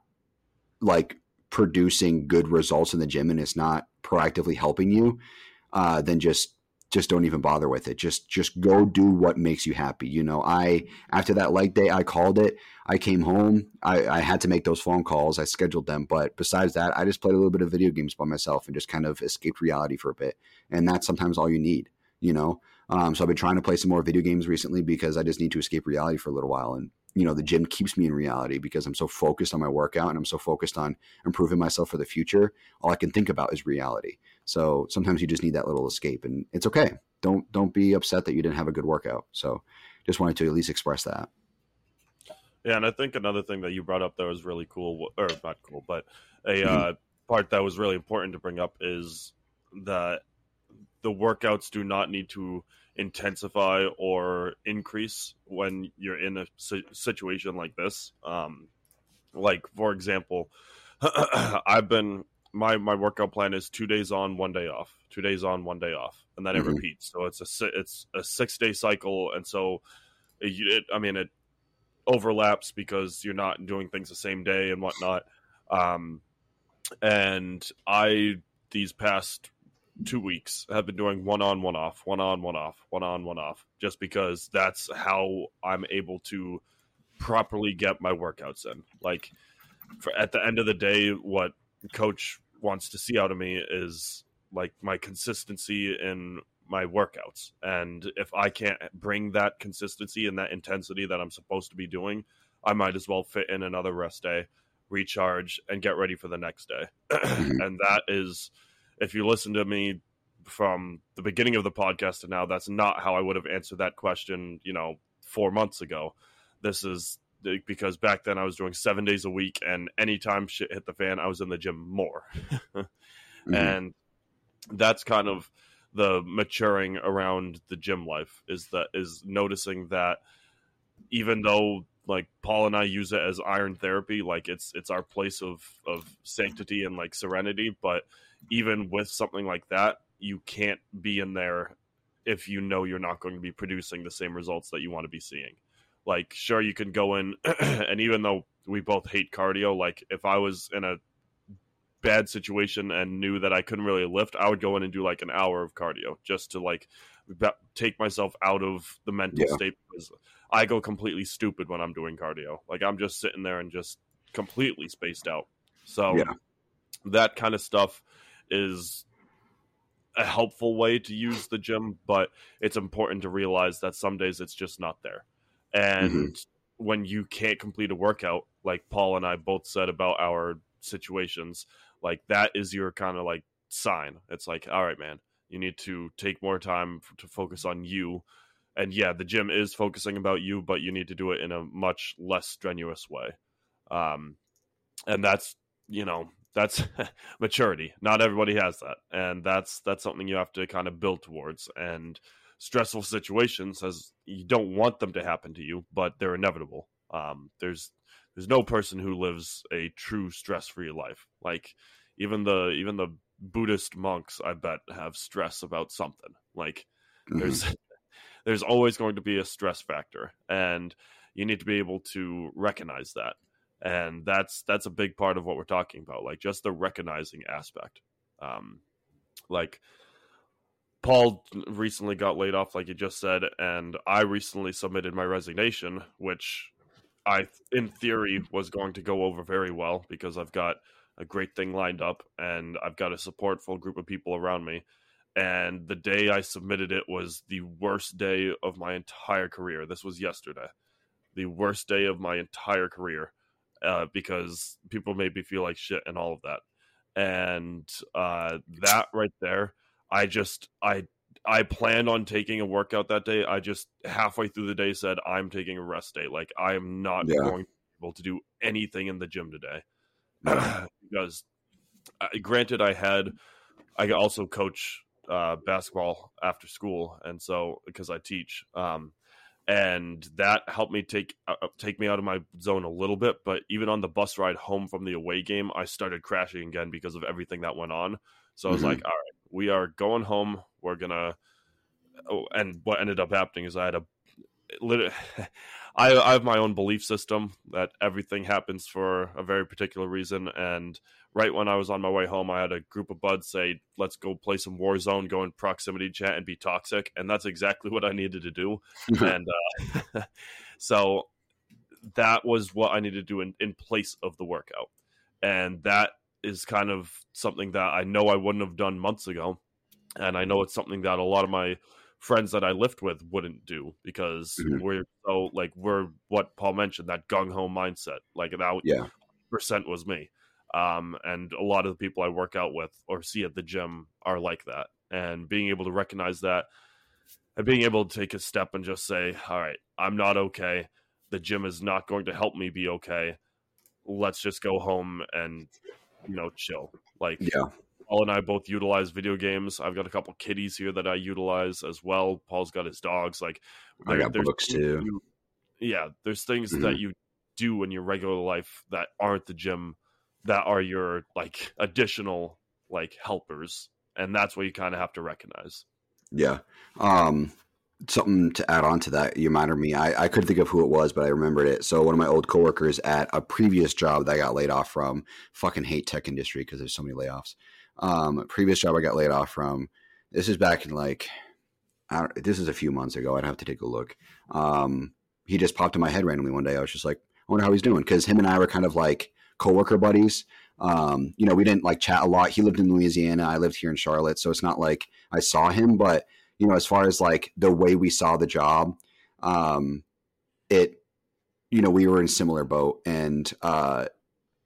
like producing good results in the gym and it's not proactively helping you, uh, then just just don't even bother with it. Just just go do what makes you happy. You know, I after that leg day, I called it. I came home. I, I had to make those phone calls. I scheduled them, but besides that, I just played a little bit of video games by myself and just kind of escaped reality for a bit. And that's sometimes all you need. You know, um, so I've been trying to play some more video games recently because I just need to escape reality for a little while. And you know, the gym keeps me in reality because I'm so focused on my workout and I'm so focused on improving myself for the future. All I can think about is reality. So sometimes you just need that little escape, and it's okay. Don't don't be upset that you didn't have a good workout. So just wanted to at least express that. Yeah, and I think another thing that you brought up that was really cool, or not cool, but a mm-hmm. uh, part that was really important to bring up is that the workouts do not need to intensify or increase when you're in a situation like this. Um, like for example, I've been my my workout plan is two days on, one day off, two days on, one day off, and then mm-hmm. it repeats. So it's a it's a six day cycle, and so it, it, I mean it overlaps because you're not doing things the same day and whatnot. Um, and I these past two weeks have been doing one on, one off, one on, one off, one on, one off, just because that's how I'm able to properly get my workouts in. Like for, at the end of the day, what coach wants to see out of me is like my consistency in my workouts. And if I can't bring that consistency and that intensity that I'm supposed to be doing, I might as well fit in another rest day, recharge, and get ready for the next day. Mm-hmm. and that is if you listen to me from the beginning of the podcast to now, that's not how I would have answered that question, you know, four months ago. This is because back then I was doing seven days a week, and anytime shit hit the fan, I was in the gym more. mm-hmm. And that's kind of the maturing around the gym life is that is noticing that even though like Paul and I use it as iron therapy, like it's it's our place of of sanctity and like serenity, but even with something like that, you can't be in there if you know you're not going to be producing the same results that you want to be seeing. Like, sure, you can go in, and even though we both hate cardio, like if I was in a bad situation and knew that I couldn't really lift, I would go in and do like an hour of cardio just to like take myself out of the mental yeah. state because I go completely stupid when I'm doing cardio. Like I'm just sitting there and just completely spaced out. So yeah. that kind of stuff is a helpful way to use the gym, but it's important to realize that some days it's just not there. And mm-hmm. when you can't complete a workout, like Paul and I both said about our situations, like that is your kind of like sign. It's like, all right, man, you need to take more time to focus on you. And yeah, the gym is focusing about you, but you need to do it in a much less strenuous way. Um, and that's, you know, that's maturity. Not everybody has that, and that's that's something you have to kind of build towards. And stressful situations, as you don't want them to happen to you, but they're inevitable. Um, there's there's no person who lives a true stress free life. Like even the even the Buddhist monks, I bet, have stress about something. Like mm-hmm. there's there's always going to be a stress factor, and you need to be able to recognize that and that's that's a big part of what we're talking about like just the recognizing aspect. Um like paul recently got laid off like you just said and i recently submitted my resignation which i in theory was going to go over very well because i've got a great thing lined up and i've got a supportful group of people around me. And the day i submitted it was the worst day of my entire career. This was yesterday. The worst day of my entire career uh, because people made me feel like shit and all of that. And uh, that right there, I just I I planned on taking a workout that day. I just halfway through the day said I'm taking a rest day. Like I am not yeah. going to be able to do anything in the gym today because, uh, granted, I had I also coach uh, basketball after school, and so because I teach, um, and that helped me take uh, uh, take me out of my zone a little bit. But even on the bus ride home from the away game, I started crashing again because of everything that went on. So I was mm-hmm. like, all right, we are going home. We're gonna. Oh, and what ended up happening is I had a. I, I have my own belief system that everything happens for a very particular reason, and right when I was on my way home, I had a group of buds say, "Let's go play some Warzone, go in proximity chat, and be toxic." And that's exactly what I needed to do. and uh, so that was what I needed to do in, in place of the workout, and that is kind of something that I know I wouldn't have done months ago, and I know it's something that a lot of my friends that I lift with wouldn't do because mm-hmm. we're so like we're what Paul mentioned that gung ho mindset like that yeah percent was me um, and a lot of the people I work out with or see at the gym are like that. And being able to recognize that and being able to take a step and just say, all right, I'm not okay. The gym is not going to help me be okay. Let's just go home and, you know, chill. Like, yeah. Paul and I both utilize video games. I've got a couple kitties here that I utilize as well. Paul's got his dogs. Like, I got books too. You, yeah, there's things mm-hmm. that you do in your regular life that aren't the gym that are your like additional like helpers and that's what you kind of have to recognize. Yeah. Um something to add on to that you reminded me I, I couldn't think of who it was but i remembered it. So one of my old coworkers at a previous job that i got laid off from fucking hate tech industry because there's so many layoffs. Um previous job i got laid off from this is back in like this is a few months ago i'd have to take a look. Um he just popped in my head randomly one day i was just like i wonder how he's doing because him and i were kind of like coworker buddies. Um, you know, we didn't like chat a lot. He lived in Louisiana. I lived here in Charlotte. So it's not like I saw him, but you know, as far as like the way we saw the job, um, it, you know, we were in similar boat and, uh,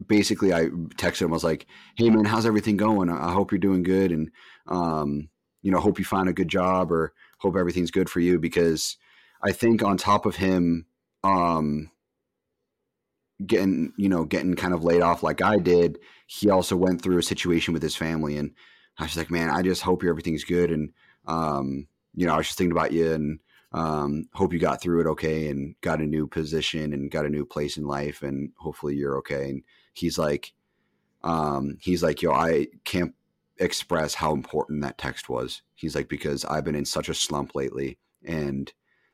basically I texted him, I was like, Hey man, how's everything going? I hope you're doing good. And, um, you know, hope you find a good job or hope everything's good for you because I think on top of him, um, getting you know getting kind of laid off like I did, he also went through a situation with his family, and I was like, man, I just hope everything's good, and um, you know, I was just thinking about you, and um, hope you got through it okay, and got a new position, and got a new place in life, and hopefully you're okay. And he's like, um, he's like, yo, I can't express how important that text was. He's like, because I've been in such a slump lately, and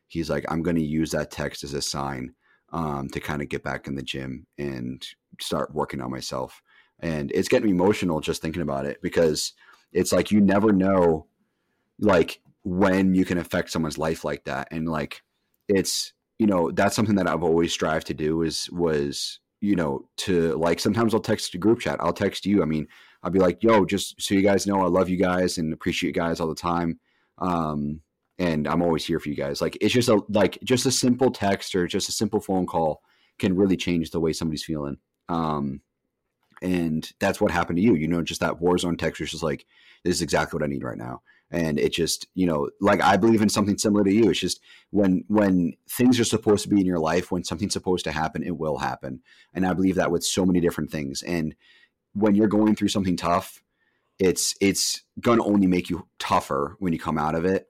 he's like, I'm going to use that text as a sign um, to kind of get back in the gym and start working on myself. And it's getting emotional just thinking about it because it's like you never know, like when you can affect someone's life like that, and like it's you know that's something that I've always strived to do is was you know to like sometimes I'll text a group chat, I'll text you. I mean, I'll be like, yo, just so you guys know, I love you guys and appreciate you guys all the time. Um, and I'm always here for you guys. Like it's just a like just a simple text or just a simple phone call can really change the way somebody's feeling. Um, and that's what happened to you. You know, just that Warzone text was just like, this is exactly what I need right now. And it just, you know, like I believe in something similar to you. It's just when when things are supposed to be in your life, when something's supposed to happen, it will happen. And I believe that with so many different things. And when you're going through something tough, it's it's gonna only make you tougher when you come out of it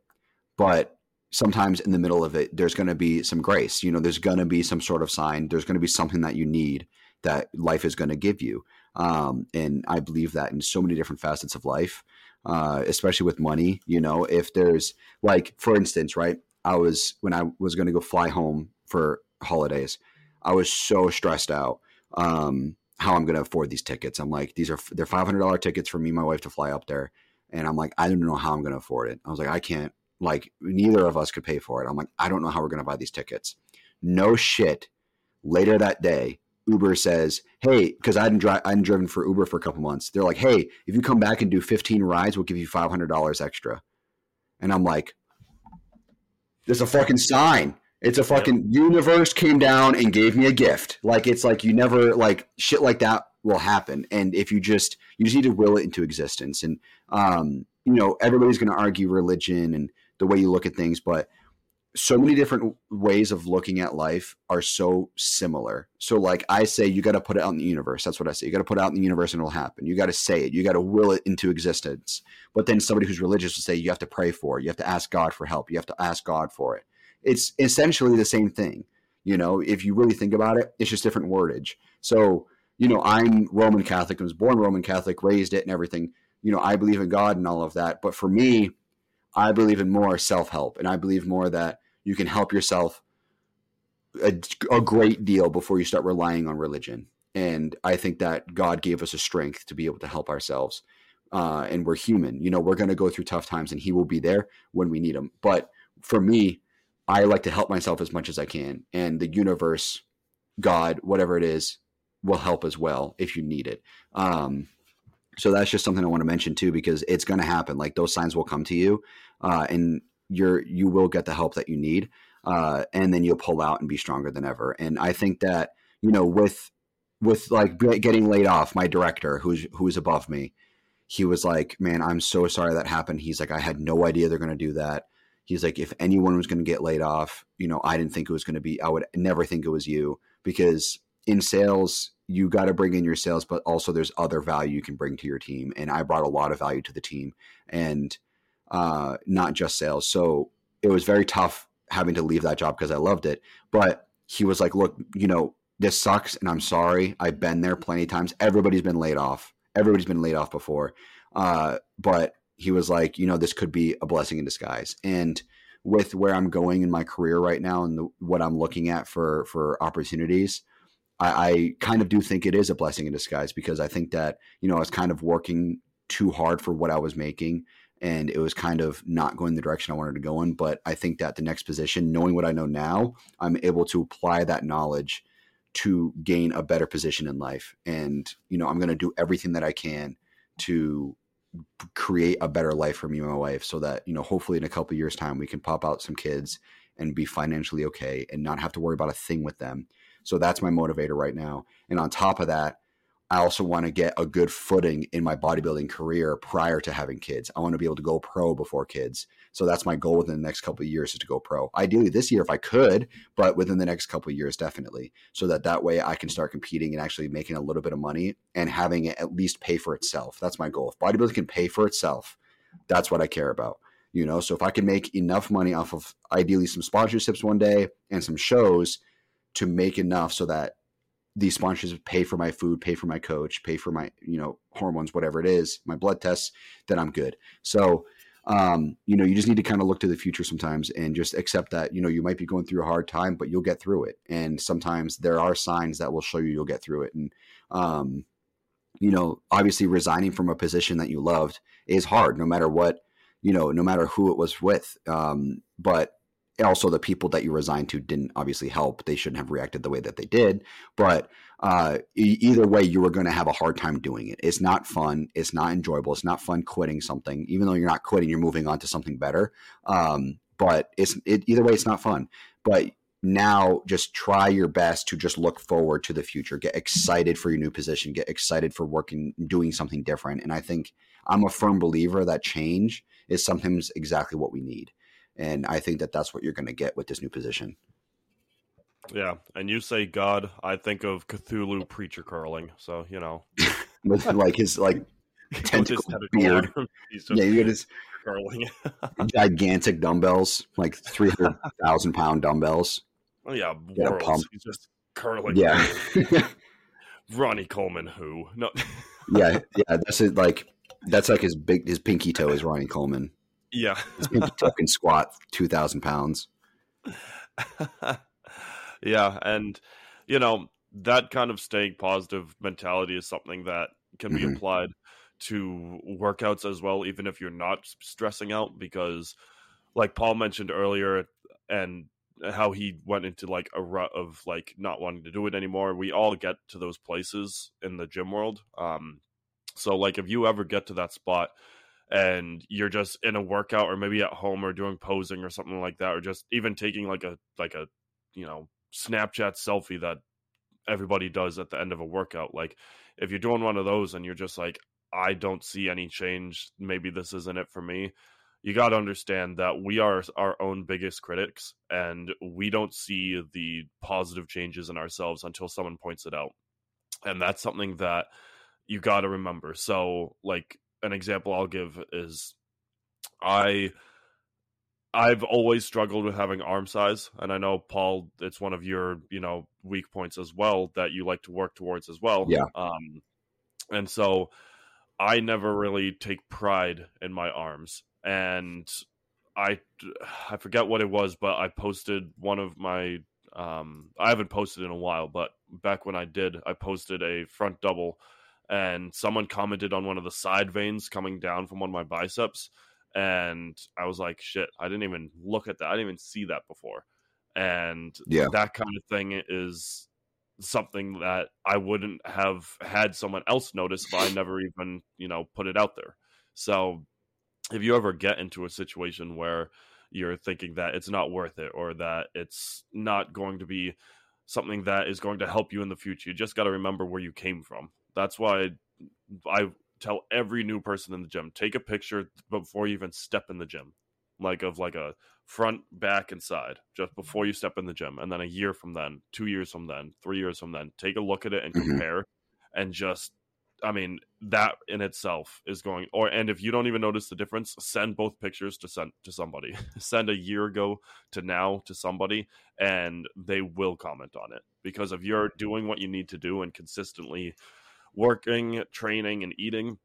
but sometimes in the middle of it there's going to be some grace you know there's going to be some sort of sign there's going to be something that you need that life is going to give you. Um, and i believe that in so many different facets of life uh, especially with money you know if there's like for instance right i was when i was going to go fly home for holidays i was so stressed out um, how i'm going to afford these tickets. I'm like these are they're $500 tickets for me and my wife to fly up there and i'm like i don't know how i'm going to afford it. I was like i can't like neither of us could pay for it. I'm like, I don't know how we're going to buy these tickets. No shit. Later that day, Uber says, "Hey, because I hadn't dri- I hadn't driven for Uber for a couple months. They're like, hey, if you come back and do 15 rides, we'll give you $500 extra." And I'm like, "There's a fucking sign." It's a fucking universe came down and gave me a gift. Like it's like you never like shit like that will happen. And if you just you just need to will it into existence. And um, you know, everybody's gonna argue religion and the way you look at things, but so many different ways of looking at life are so similar. So, like I say, you got to put it out in the universe. That's what I say. You got to put it out in the universe and it'll happen. You got to say it. You got to will it into existence. But then somebody who's religious will say you have to pray for it. You have to ask God for help. You have to ask God for it. It's essentially the same thing. You know, if you really think about it, it's just different wordage. So, you know, I'm Roman Catholic. I was born Roman Catholic, raised it and everything. You know, I believe in God and all of that. But for me, I believe in more self help. And I believe more that you can help yourself a, a great deal before you start relying on religion. And I think that God gave us a strength to be able to help ourselves. Uh, and we're human. You know, we're going to go through tough times and He will be there when we need Him. But for me, I like to help myself as much as I can. And the universe, God, whatever it is, will help as well if you need it. Um, so that's just something I want to mention too, because it's going to happen. Like those signs will come to you, uh, and you're you will get the help that you need, uh, and then you'll pull out and be stronger than ever. And I think that you know with with like getting laid off, my director who's who's above me, he was like, "Man, I'm so sorry that happened." He's like, "I had no idea they're going to do that." He's like, "If anyone was going to get laid off, you know, I didn't think it was going to be. I would never think it was you because in sales." You got to bring in your sales, but also there's other value you can bring to your team. And I brought a lot of value to the team. And uh, not just sales. So it was very tough having to leave that job because I loved it. But he was like, look, you know, this sucks and I'm sorry. I've been there plenty of times. Everybody's been laid off. Everybody's been laid off before. Uh, but he was like, you know, this could be a blessing in disguise. And with where I'm going in my career right now and the, what I'm looking at for for opportunities, I, I kind of do think it is a blessing in disguise because I think that you know I was kind of working too hard for what I was making and it was kind of not going the direction I wanted to go in. But I think that the next position, knowing what I know now, I'm able to apply that knowledge to gain a better position in life. And, you know, I'm going to do everything that I can to create a better life for me and my wife so that, you know, hopefully in a couple years time, we can pop out some kids and be financially okay and not have to worry about a thing with them. So that's my motivator right now. And on top of that, I also want to get a good footing in my bodybuilding career prior to having kids. I want to be able to go pro before kids. So that's my goal within the next couple of years is to go pro. Ideally this year if I could, but within the next couple of years definitely. So that that way I can start competing and actually making a little bit of money and having it at least pay for itself. That's my goal. If bodybuilding can pay for itself, that's what I care about. You know, so if I can make enough money off of ideally some sponsorships one day and some shows to make enough so that these sponsors pay for my food, pay for my coach, pay for my, you know, hormones, whatever it is, my blood tests, then I'm good. So, um, you know, you just need to kind of look to the future sometimes and just accept that, you know, you might be going through a hard time, but you'll get through it. And sometimes there are signs that will show you you'll get through it. And, um, you know, obviously resigning from a position that you loved is hard no matter what, you know, no matter who it was with. Um, but also the people that you resigned to didn't obviously help. They shouldn't have reacted the way that they did. But uh, e- either way, you were going to have a hard time doing it. It's not fun. It's not enjoyable. It's not fun quitting something. Even though you're not quitting, you're moving on to something better. Um, but it's it, either way, it's not fun. But now just try your best to just look forward to the future get excited for your new position get excited for working doing something different and i think i'm a firm believer that change is sometimes exactly what we need and I think that that's what you're going to get with this new position. Yeah, and you say God, I think of Cthulhu preacher curling. So you know, with like his like tentacle beard. yeah, you get his curling, gigantic dumbbells, like three hundred thousand pound dumbbells. Oh yeah, worlds. Pump. He's just curling. Yeah, Ronnie Coleman, who no. yeah, yeah, that's it. Like that's like his big his pinky toe is Ronnie Coleman. Yeah. Token squat 2,000 pounds. yeah. And, you know, that kind of staying positive mentality is something that can be mm-hmm. applied to workouts as well, even if you're not stressing out. Because, like Paul mentioned earlier, and how he went into like a rut of like not wanting to do it anymore. We all get to those places in the gym world. Um, so like if you ever get to that spot and you're just in a workout or maybe at home or doing posing or something like that or just even taking like a like a you know snapchat selfie that everybody does at the end of a workout like if you're doing one of those and you're just like i don't see any change. Maybe this isn't it for me. You got to understand that we are our own biggest critics and we don't see the positive changes in ourselves until someone points it out. And that's something that you got to remember. So like an example I'll give is I I've always struggled with having arm size, and I know Paul, it's one of your you know weak points as well that you like to work towards as well. Yeah. Um, and so I never really take pride in my arms, and I I forget what it was, but I posted one of my um I haven't posted in a while, but back when I did, I posted a front double and someone commented on one of the side veins coming down from one of my biceps and i was like shit i didn't even look at that. I didn't even see that before. And yeah. that kind of thing is something that i wouldn't have had someone else notice if i never even you know put it out there. So if you ever get into a situation where you're thinking that it's not worth it or that it's not going to be something that is going to help you in the future you just got to remember where you came from that's why I tell every new person in the gym take a picture before you even step in the gym, like of like a front, back, and side, just before you step in the gym, and then a year from then, two years from then, three years from then, take a look at it and mm-hmm. compare, mm-hmm. and just I mean, that in itself is going or and if you don't even notice the difference, send both pictures to send to somebody. send a year ago to now to somebody and they will comment on it. Because if you're doing what you need to do and consistently working, training, and eating,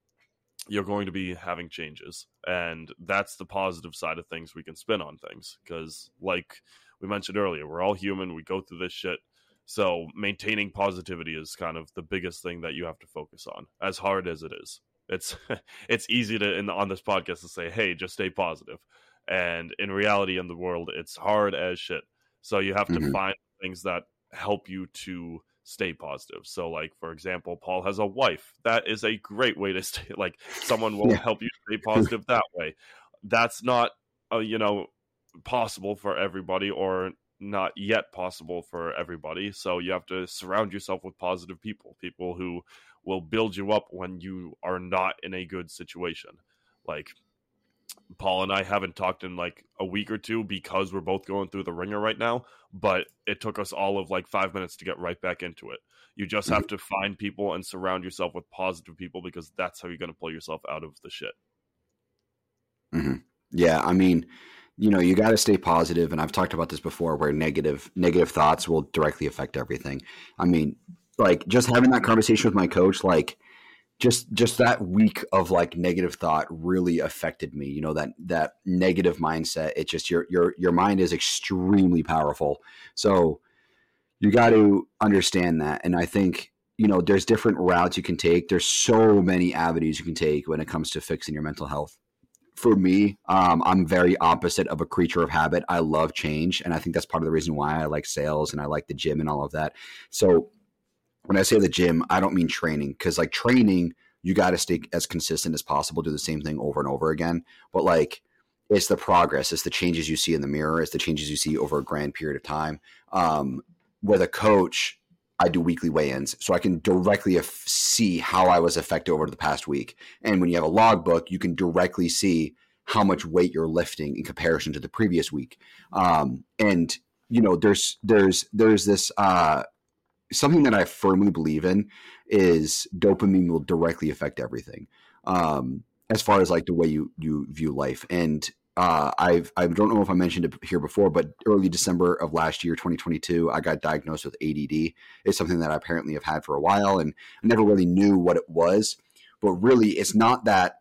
you're going to be having changes. And that's the positive side of things we can spin on things. Because, like we mentioned earlier, we're all human, we go through this shit. So, maintaining positivity is kind of the biggest thing that you have to focus on, as hard as it is. It's it's easy to in, on this podcast to say, "Hey, just stay positive," and in reality, in the world, it's hard as shit. So you have to mm-hmm. find things that help you to stay positive. So, like for example, Paul has a wife. That is a great way to stay. Like someone will yeah. help you stay positive that way. That's not, uh, you know, possible for everybody, or not yet possible for everybody. So you have to surround yourself with positive people, people who will build you up when you are not in a good situation. Like Paul and I haven't talked in like a week or two because we're both going through the wringer right now, but it took us all of like five minutes to get right back into it. You just have mm-hmm. to find people and surround yourself with positive people because that's how you're going to pull yourself out of the shit. Mm-hmm. Yeah. I mean, you know, you got to stay positive, and I've talked about this before, where negative negative thoughts will directly affect everything. I mean, like just having that conversation with my coach, like just just that week of like negative thought really affected me you know that that negative mindset it just your your your mind is extremely powerful. So you got to understand that and i think you know there's different routes you can take. There's so many avenues you can take when it comes to fixing your mental health. For me um, i'm very opposite of a creature of habit. I love change and i think that's part of the reason why i like sales and i like the gym and all of that. So when I say the gym, I don't mean training because like training, you got to stay as consistent as possible, do the same thing over and over again. But like, it's the progress, it's the changes you see in the mirror, it's the changes you see over a grand period of time. Um, with a coach, I do weekly weigh-ins, so I can directly see how I was affected over the past week. And when you have a logbook, you can directly see how much weight you're lifting in comparison to the previous week. Um, and you know, there's there's there's this uh, something that I firmly believe in is dopamine will directly affect everything. Um, as far as like the way you you view life, and uh, I've I don't know if I mentioned it here before, but early December of last year, 2022, I got diagnosed with ADD. It's something that I apparently have had for a while, and I never really knew what it was. But really, it's not that.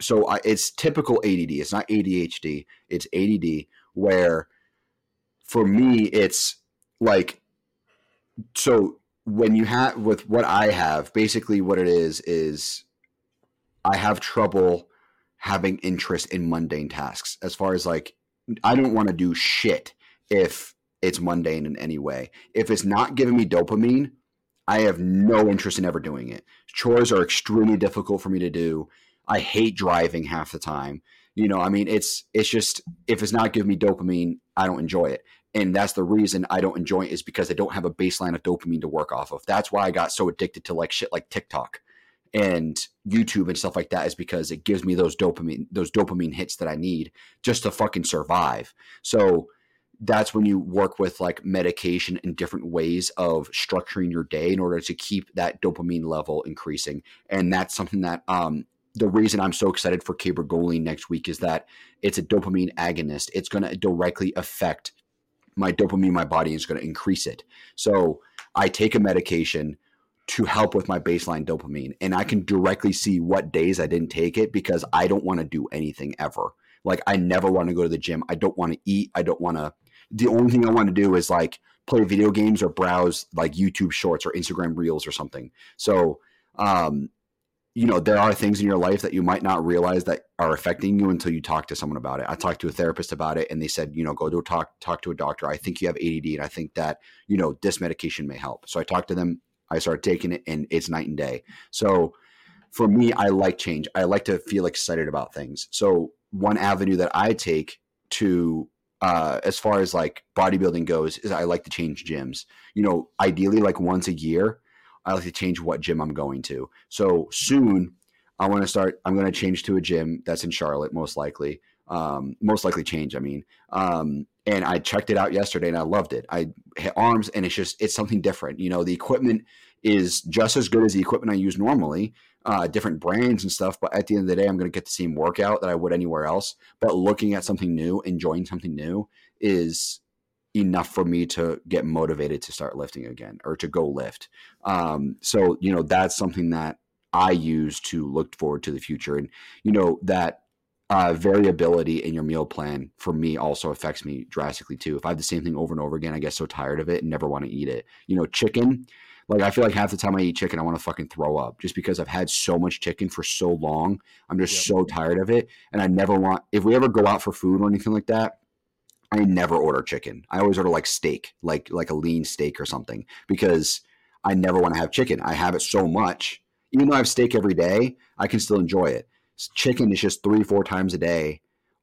So I, it's typical ADD. It's not ADHD. It's ADD, where for me, it's like so when you have with what I have, basically what it is is I have trouble having interest in mundane tasks. As far as like, I don't want to do shit if it's mundane in any way. If it's not giving me dopamine, I have no interest in ever doing it. Chores are extremely difficult for me to do. I hate driving half the time. You know, I mean, it's it's just if it's not giving me dopamine, I don't enjoy it. And that's the reason I don't enjoy it is because I don't have a baseline of dopamine to work off of. That's why I got so addicted to like shit like TikTok and YouTube and stuff like that is because it gives me those dopamine those dopamine hits that I need just to fucking survive. So that's when you work with like medication and different ways of structuring your day in order to keep that dopamine level increasing. And that's something that um the reason I'm so excited for cabergoline next week is that it's a dopamine agonist. It's going to directly affect my dopamine in my body is going to increase it. So I take a medication to help with my baseline dopamine. And I can directly see what days I didn't take it because I don't want to do anything ever. Like I never want to go to the gym. I don't want to eat. I don't want to. The only thing I want to do is like play video games or browse like YouTube shorts or Instagram reels or something. So, um, you know, there are things in your life that you might not realize that are affecting you until you talk to someone about it. I talked to a therapist about it and they said, you know, go to talk, talk to a doctor. I think you have ADD and I think that, you know, this medication may help. So I talked to them I started taking it and it's night and day. So for me, I like change. I like to feel excited about things. So one avenue that I take to uh, as far as like bodybuilding goes is I like to change gyms. You know, ideally like once a year, I like to change what gym I'm going to. So soon I want to start I'm going to change to a gym that's in Charlotte most likely. Um, most likely change, I mean. Um, and I checked it out yesterday and I loved it. I hit arms and it's just it's something different. You know, the equipment is just as good as the equipment I use normally, uh, different brands and stuff. But at the end of the day, I'm going to get the same workout that I would anywhere else. But looking at something new, enjoying something new is enough for me to get motivated to start lifting again or to go lift. Um, so, you know, that's something that I use to look forward to the future. And, you know, that uh, variability in your meal plan for me also affects me drastically too. If I have the same thing over and over again, I get so tired of it and never want to eat it. You know, chicken, like I feel like half the time I eat chicken, I want to fucking throw up just because I've had so much chicken for so long. I'm just yep. so tired of it. And I never want, if we ever go out for food or anything like that, I never order chicken. I always order like steak, like like a lean steak or something, because I never want to have chicken. I have it so much. Even though I have steak every day, I can still enjoy it chicken is just three, four times a day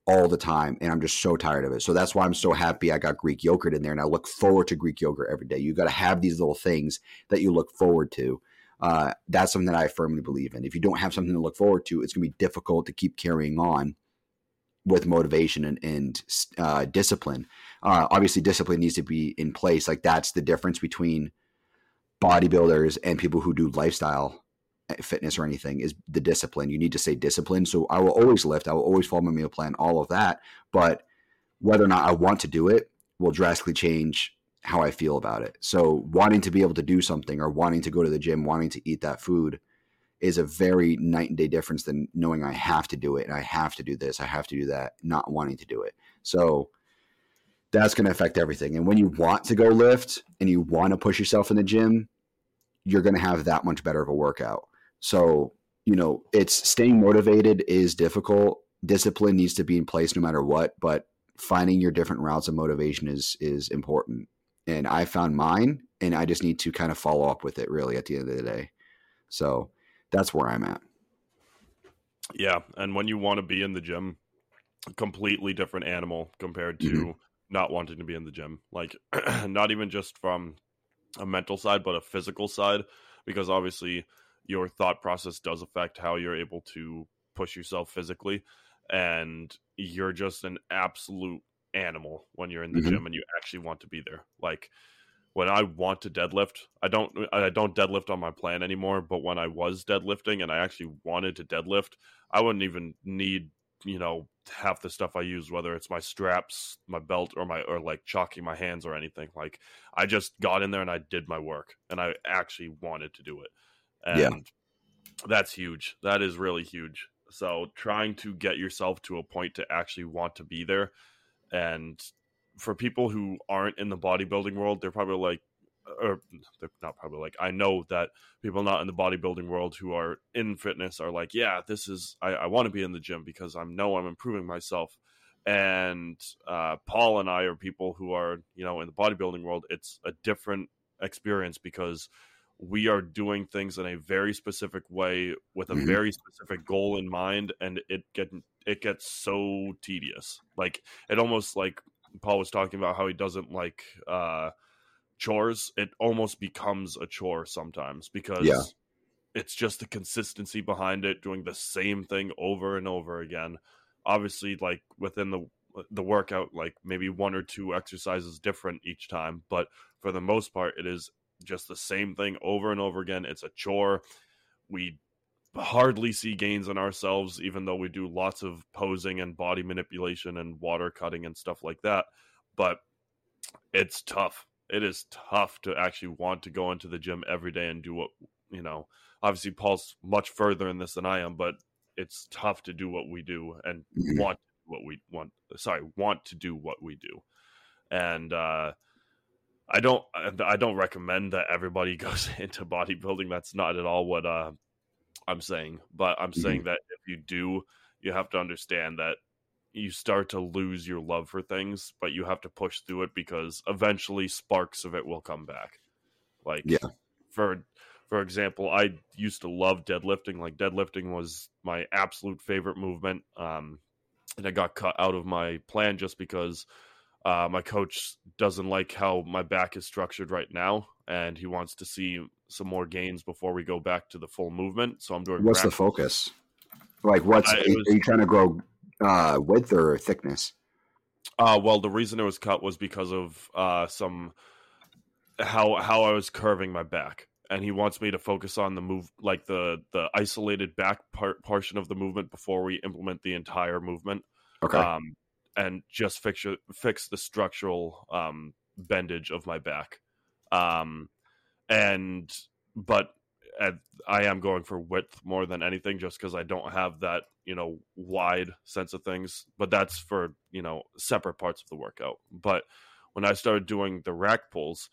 all the time. And I'm just so tired of it. So that's why I'm so happy I got Greek yogurt in there. And I look forward to Greek yogurt every day. You got to have these little things that you look forward to. Uh, that's something that I firmly believe in. If you don't have something to look forward to, it's going to be difficult to keep carrying on with motivation and, and uh, discipline. Uh, obviously, discipline needs to be in place. Like that's the difference between bodybuilders and people who do lifestyle fitness or anything is the discipline. You need to stay disciplined. So I will always lift. I will always follow my meal plan, all of that. But whether or not I want to do it will drastically change how I feel about it. So wanting to be able to do something or wanting to go to the gym, wanting to eat that food is a very night and day difference than knowing I have to do it and I have to do this, I have to do that, not wanting to do it. So that's going to affect everything. And when you want to go lift and you want to push yourself in the gym, you're going to have that much better of a workout. So, you know, it's staying motivated is difficult. Discipline needs to be in place no matter what, but finding your different routes of motivation is is important. And I found mine and I just need to kind of follow up with it really at the end of the day. So, that's where I'm at. Yeah, and when you want to be in the gym, completely different animal compared to mm-hmm. not wanting to be in the gym. Like not even just from a mental side, but a physical side because obviously your thought process does affect how you're able to push yourself physically and you're just an absolute animal when you're in the mm-hmm. gym and you actually want to be there like when i want to deadlift i don't i don't deadlift on my plan anymore but when i was deadlifting and i actually wanted to deadlift i wouldn't even need you know half the stuff i use whether it's my straps my belt or my or like chalking my hands or anything like i just got in there and i did my work and i actually wanted to do it and yeah. that's huge. That is really huge. So trying to get yourself to a point to actually want to be there. And for people who aren't in the bodybuilding world, they're probably like, or they're not probably like, I know that people not in the bodybuilding world who are in fitness are like, yeah, this is, I, I want to be in the gym because I know I'm improving myself. And uh, Paul and I are people who are, you know, in the bodybuilding world. It's a different experience because we are doing things in a very specific way with a Mhm. very specific goal in mind and it get it gets so tedious like it almost like paul was talking about how he doesn't like uh chores it almost becomes a chore sometimes because Yeah. it's just the consistency behind it doing the same thing over and over again. Obviously like within the the workout like maybe one or two exercises different each time but for the most part it is just the same thing over and over again. It's a chore. We hardly see gains in ourselves even though we do lots of posing and body manipulation and water cutting and stuff like that. But it's tough. It is tough to actually want to go into the gym every day and do what you know obviously paul's much further in this than i am but it's tough to do what we do and Mhm. want what we want sorry want to do what we do. And uh i don't i don't recommend that everybody goes into bodybuilding. That's not at all what uh i'm saying but i'm saying that if you do you have to understand that you start to lose your love for things but you have to push through it because eventually sparks of it will come back like Yeah. for for example i used to love deadlifting like deadlifting was my absolute favorite movement um and I got cut out of my plan just because uh, my coach doesn't like how my back is structured right now, and he wants to see some more gains before we go back to the full movement. So I'm doing. What's the focus? Like, what's Uh, are you- was- are you trying to grow uh, width or thickness? Uh, well, the reason it was cut was because of uh, some how how I was curving my back, and he wants me to focus on the move, like the the isolated back part portion of the movement before we implement the entire movement. Okay, um, and just fix fix the structural um, bendage of my back. Um, and but uh, I am going for width more than anything, just because I don't have that you know wide sense of things. But that's for you know separate parts of the workout. But when I started doing the rack pulls,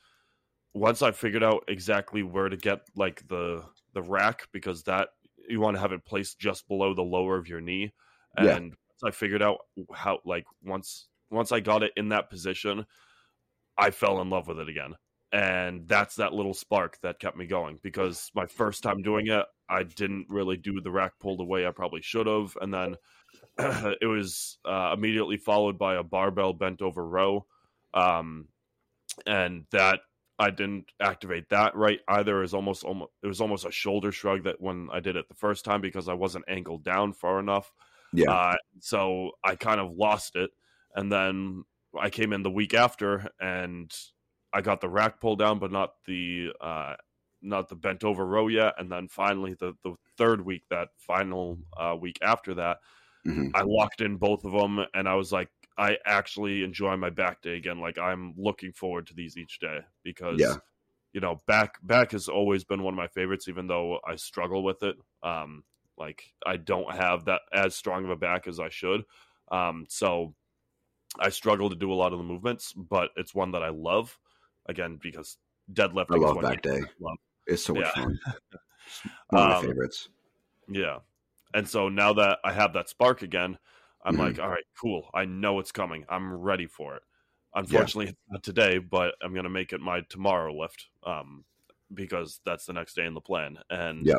once I figured out exactly where to get like the the rack, because that you want to have it placed just below the lower of your knee, and Yeah. once I figured out how like once once I got it in that position, I fell in love with it again. And that's that little spark that kept me going because my first time doing it, I didn't really do the rack pull the way I probably should have. And then it was uh, immediately followed by a barbell bent over row. Um, and that I didn't activate that right either. It was almost, almost it was almost a shoulder shrug that when I did it the first time because I wasn't angled down far enough. yeah, Uh, so I kind of lost it. And then I came in the week after and I got the rack pull down, but not the uh, not the bent over row yet. And then finally, the, the third week, that final uh, week after that, Mhm. I locked in both of them. And I was like, I actually enjoy my back day again. Like I'm looking forward to these each day because Yeah. you know back back has always been one of my favorites, even though I struggle with it. Um, like I don't have that as strong of a back as I should. Um, so I struggle to do a lot of the movements, but it's one that I love. Again, because deadlifting. I love back day. love. it's so much yeah. fun. It's one of my Um, favorites. Yeah. And so now that I have that spark again, I'm Mhm. like, all right, cool. I know it's coming. I'm ready for it. Unfortunately, it's not today, but I'm going to make it my tomorrow lift um, because that's the next day in the plan. And Yeah.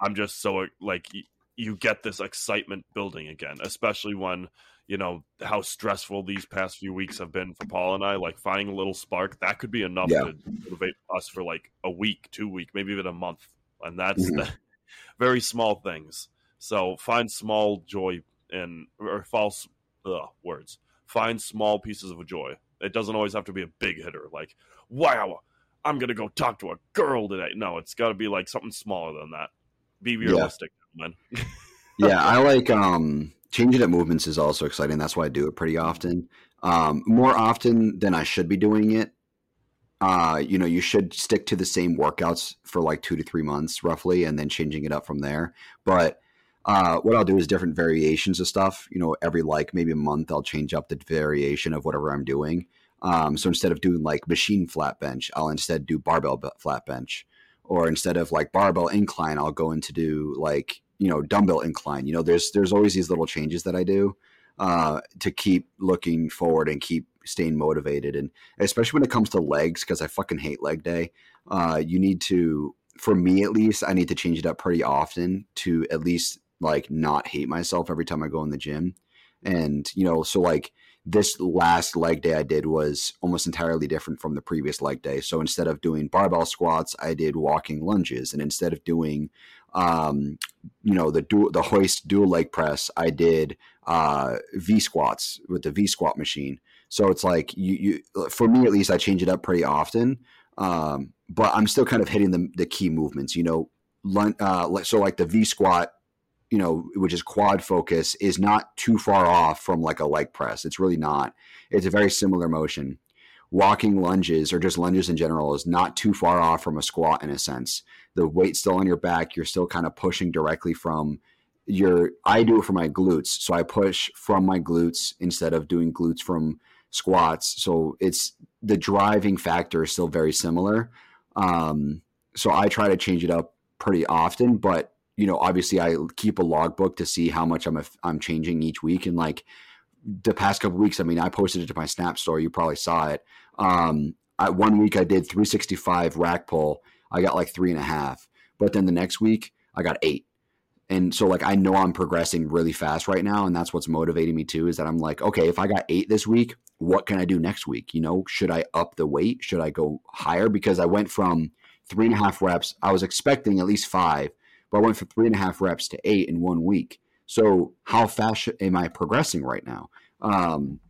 I'm just so like, y- you get this excitement building again, especially when, you know, how stressful these past few weeks have been for Paul and I. Like, finding a little spark, that could be enough Yeah. to motivate us for like a week, two week, maybe even a month. And that's Mhm. the, very small things. So find small joy in or false ugh, words. Find small pieces of joy. It doesn't always have to be a big hitter. Like, wow, I'm gonna go talk to a girl today. No, it's got to be like something smaller than that. Be realistic, man. yeah, I like um changing up movements is also exciting. That's why I do it pretty often. Um, more often than I should be doing it. Uh, you know, you should stick to the same workouts for like two to three months roughly, and then changing it up from there. But uh, what I'll do is different variations of stuff. You know, every like maybe a month, I'll change up the variation of whatever I'm doing. Um, so instead of doing like machine flat bench, I'll instead do barbell flat bench, or instead of like barbell incline, I'll go into do like you know dumbbell incline. You know, there's there's always these little changes that I do uh, to keep looking forward and keep staying motivated, and especially when it comes to legs, because I fucking hate leg day. Uh, you need to for me at least, I need to change it up pretty often to at least like not hate myself every time I go in the gym. And, you know, so like this last leg day I did was almost entirely different from the previous leg day. So instead of doing barbell squats, I did walking lunges. And instead of doing, um, you know, the dual, the hoist dual leg press, I did uh, V squats with the V squat machine. So it's like you, you, for me at least, I change it up pretty often. Um, but I'm still kind of hitting the, the key movements, you know, uh, so like the V squat you know, which is quad focus, is not too far off from like a leg press. It's really not. It's a very similar motion. Walking lunges or just lunges in general is not too far off from a squat in a sense. The weight's still on your back. You're still kind of pushing directly from your. I do it for my glutes, so I push from my glutes instead of doing glutes from squats. So it's the driving factor is still very similar. Um, so I try to change it up pretty often, but you know, obviously I keep a logbook to see how much I'm I'm changing each week. And like the past couple weeks, I mean, I posted it to my Snap story. You probably saw it. Um, I, one week I did 365 rack pull. I got like three and a half. But then the next week I got eight. And so like I know I'm progressing really fast right now, and that's what's motivating me too. Is that I'm like, okay, if I got eight this week, what can I do next week? You know, should I up the weight? Should I go higher? Because I went from three and a half reps. I was expecting at least five but I went from three and a half reps to eight in one week. So how fast am I progressing right now? Um,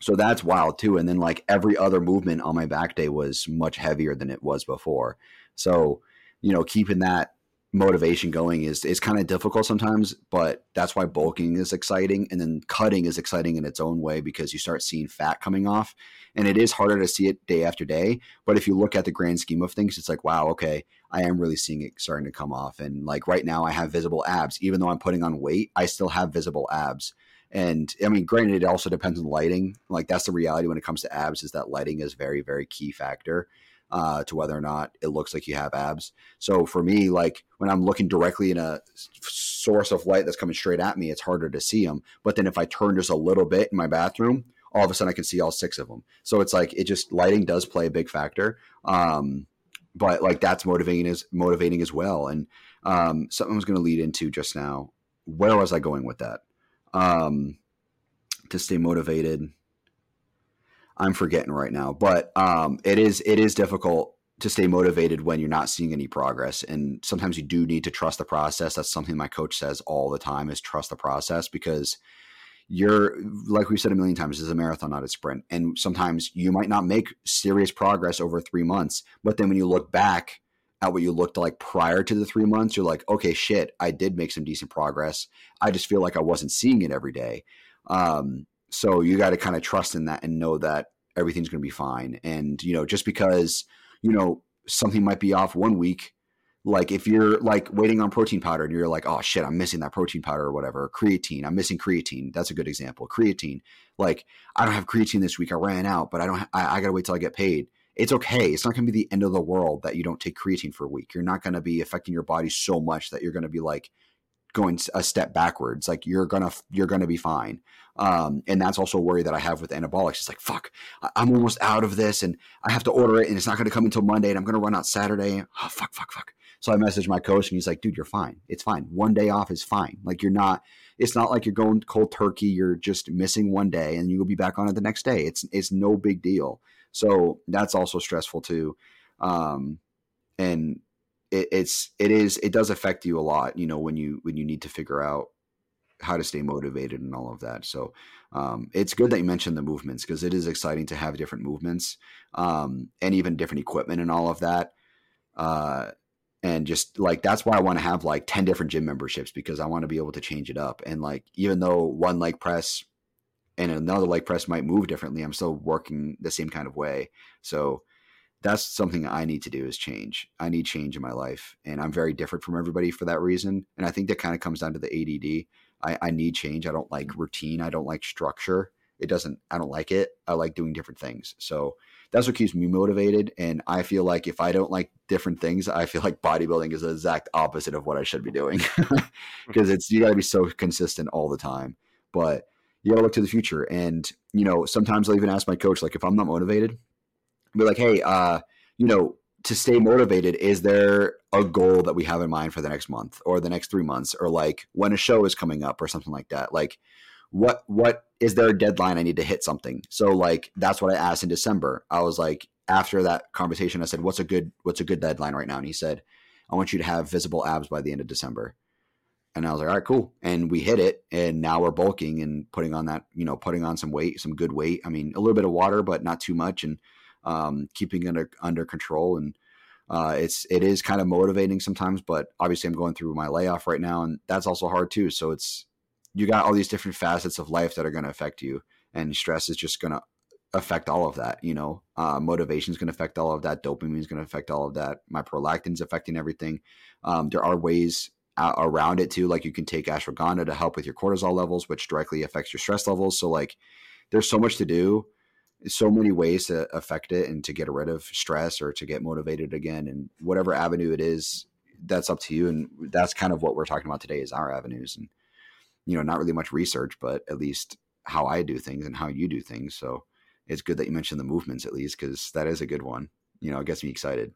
so that's wild too. And then like every other movement on my back day was much heavier than it was before. So you know, keeping that motivation going is is kind of difficult sometimes, but that's why bulking is exciting and then cutting is exciting in its own way because you start seeing fat coming off and it is harder to see it day after day, but if you look at the grand scheme of things it's like wow, okay, I am really seeing it starting to come off. And like right now, I have visible abs. Even though I'm putting on weight, I still have visible abs. And I mean, granted, it also depends on lighting. Like that's the reality when it comes to abs is that lighting is very, very key factor uh, to whether or not it looks like you have abs. So for me, like when I'm looking directly in a source of light that's coming straight at me, it's harder to see them. But then if I turn just a little bit in my bathroom, all of a sudden I can see all six of them. So it's like it just lighting does play a big factor. Um, but like that's motivating as motivating as well. And um, something I was going to lead into just now. Where was I going with that? Um, to stay motivated. I'm forgetting right now, but um, it is it is difficult to stay motivated when you're not seeing any progress, and sometimes you do need to trust the process. That's something my coach says all the time: is trust the process because you're like we've said a million times is a marathon not a sprint and sometimes you might not make serious progress over three months but then when you look back at what you looked like prior to the three months you're like okay shit i did make some decent progress i just feel like i wasn't seeing it every day um, so you got to kind of trust in that and know that everything's going to be fine and you know just because you know something might be off one week like if you're like waiting on protein powder and you're like, oh shit, I'm missing that protein powder or whatever. Creatine, I'm missing creatine. That's a good example. Creatine, like I don't have creatine this week. I ran out, but I don't. I, I gotta wait till I get paid. It's okay. It's not gonna be the end of the world that you don't take creatine for a week. You're not gonna be affecting your body so much that you're gonna be like going a step backwards. Like you're gonna you're gonna be fine. Um, and that's also a worry that I have with anabolics. It's like fuck, I'm almost out of this, and I have to order it, and it's not gonna come until Monday, and I'm gonna run out Saturday. Oh fuck, fuck, fuck. So I messaged my coach and he's like, dude, you're fine. It's fine. One day off is fine. Like you're not, it's not like you're going cold turkey. You're just missing one day and you'll be back on it the next day. It's, it's no big deal. So that's also stressful too. Um, and it, it's, it is, it does affect you a lot, you know, when you, when you need to figure out how to stay motivated and all of that. So um, it's good that you mentioned the movements because it is exciting to have different movements um, and even different equipment and all of that. Uh, and just like that's why I want to have like 10 different gym memberships because I want to be able to change it up. And like even though one leg press and another leg press might move differently, I'm still working the same kind of way. So that's something I need to do is change. I need change in my life. And I'm very different from everybody for that reason. And I think that kind of comes down to the ADD. I, I need change. I don't like mm-hmm. routine. I don't like structure. It doesn't, I don't like it. I like doing different things. So that's what keeps me motivated. And I feel like if I don't like different things, I feel like bodybuilding is the exact opposite of what I should be doing because it's you got to be so consistent all the time. But you got to look to the future. And you know, sometimes I'll even ask my coach, like, if I'm not motivated, Be like, hey, uh, you know, to stay motivated, is there a goal that we have in mind for the next month or the next three months or like when a show is coming up or something like that? Like what what is there a deadline i need to hit something? So like that's what i asked in december. I was like after that conversation i said what's a good what's a good deadline right now? And he said i want you to have visible abs by the end of december. And i was like all right cool. And we hit it and now we're bulking and putting on that you know putting on some weight some good weight. I mean a little bit of water but not too much. And um, keeping it under under control and uh, it's it is kind of motivating sometimes, but obviously I'm going through my layoff right now, and that's also hard too. So it's you got all these different facets of life that are going to affect you, and stress is just going to affect all of that. You know, uh, motivation is going to affect all of that. Dopamine is going to affect all of that. My prolactin's affecting everything. Um, there are ways around it too, like you can take ashwagandha to help with your cortisol levels, which directly affects your stress levels. So like, there's so much to do so many ways to affect it and to get rid of stress or to get motivated again and whatever avenue it is that's up to you and that's kind of what we're talking about today is our avenues and you know not really much research but at least how i do things and how you do things so it's good that you mentioned the movements at least because that is a good one you know it gets me excited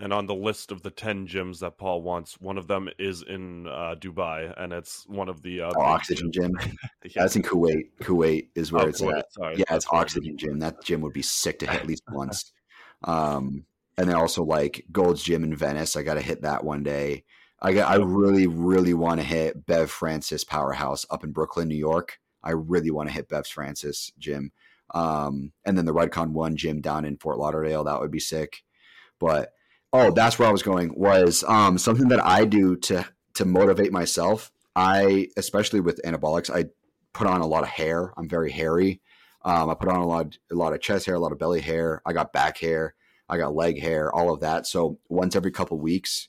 and on the list of the 10 gyms that Paul wants, one of them is in uh, Dubai, and it's one of the uh, oh, Oxygen Gym. yeah. That's in Kuwait. Kuwait is where oh, it's Kuwait. at. Sorry. Yeah, That's it's Oxygen Gym. That gym would be sick to hit at least once. Um, and then also like Gold's Gym in Venice. I got to hit that one day. I got. I really, really want to hit Bev Francis Powerhouse up in Brooklyn, New York. I really want to hit Bev Francis Gym. Um, and then the Redcon One Gym down in Fort Lauderdale. That would be sick. But oh, that's where I was going. Was um, something that I do to to motivate myself. I especially with anabolics, I put on a lot of hair. I'm very hairy. Um, I put on a lot, a lot of chest hair, a lot of belly hair. I got back hair. I got leg hair, all of that. So once every couple weeks,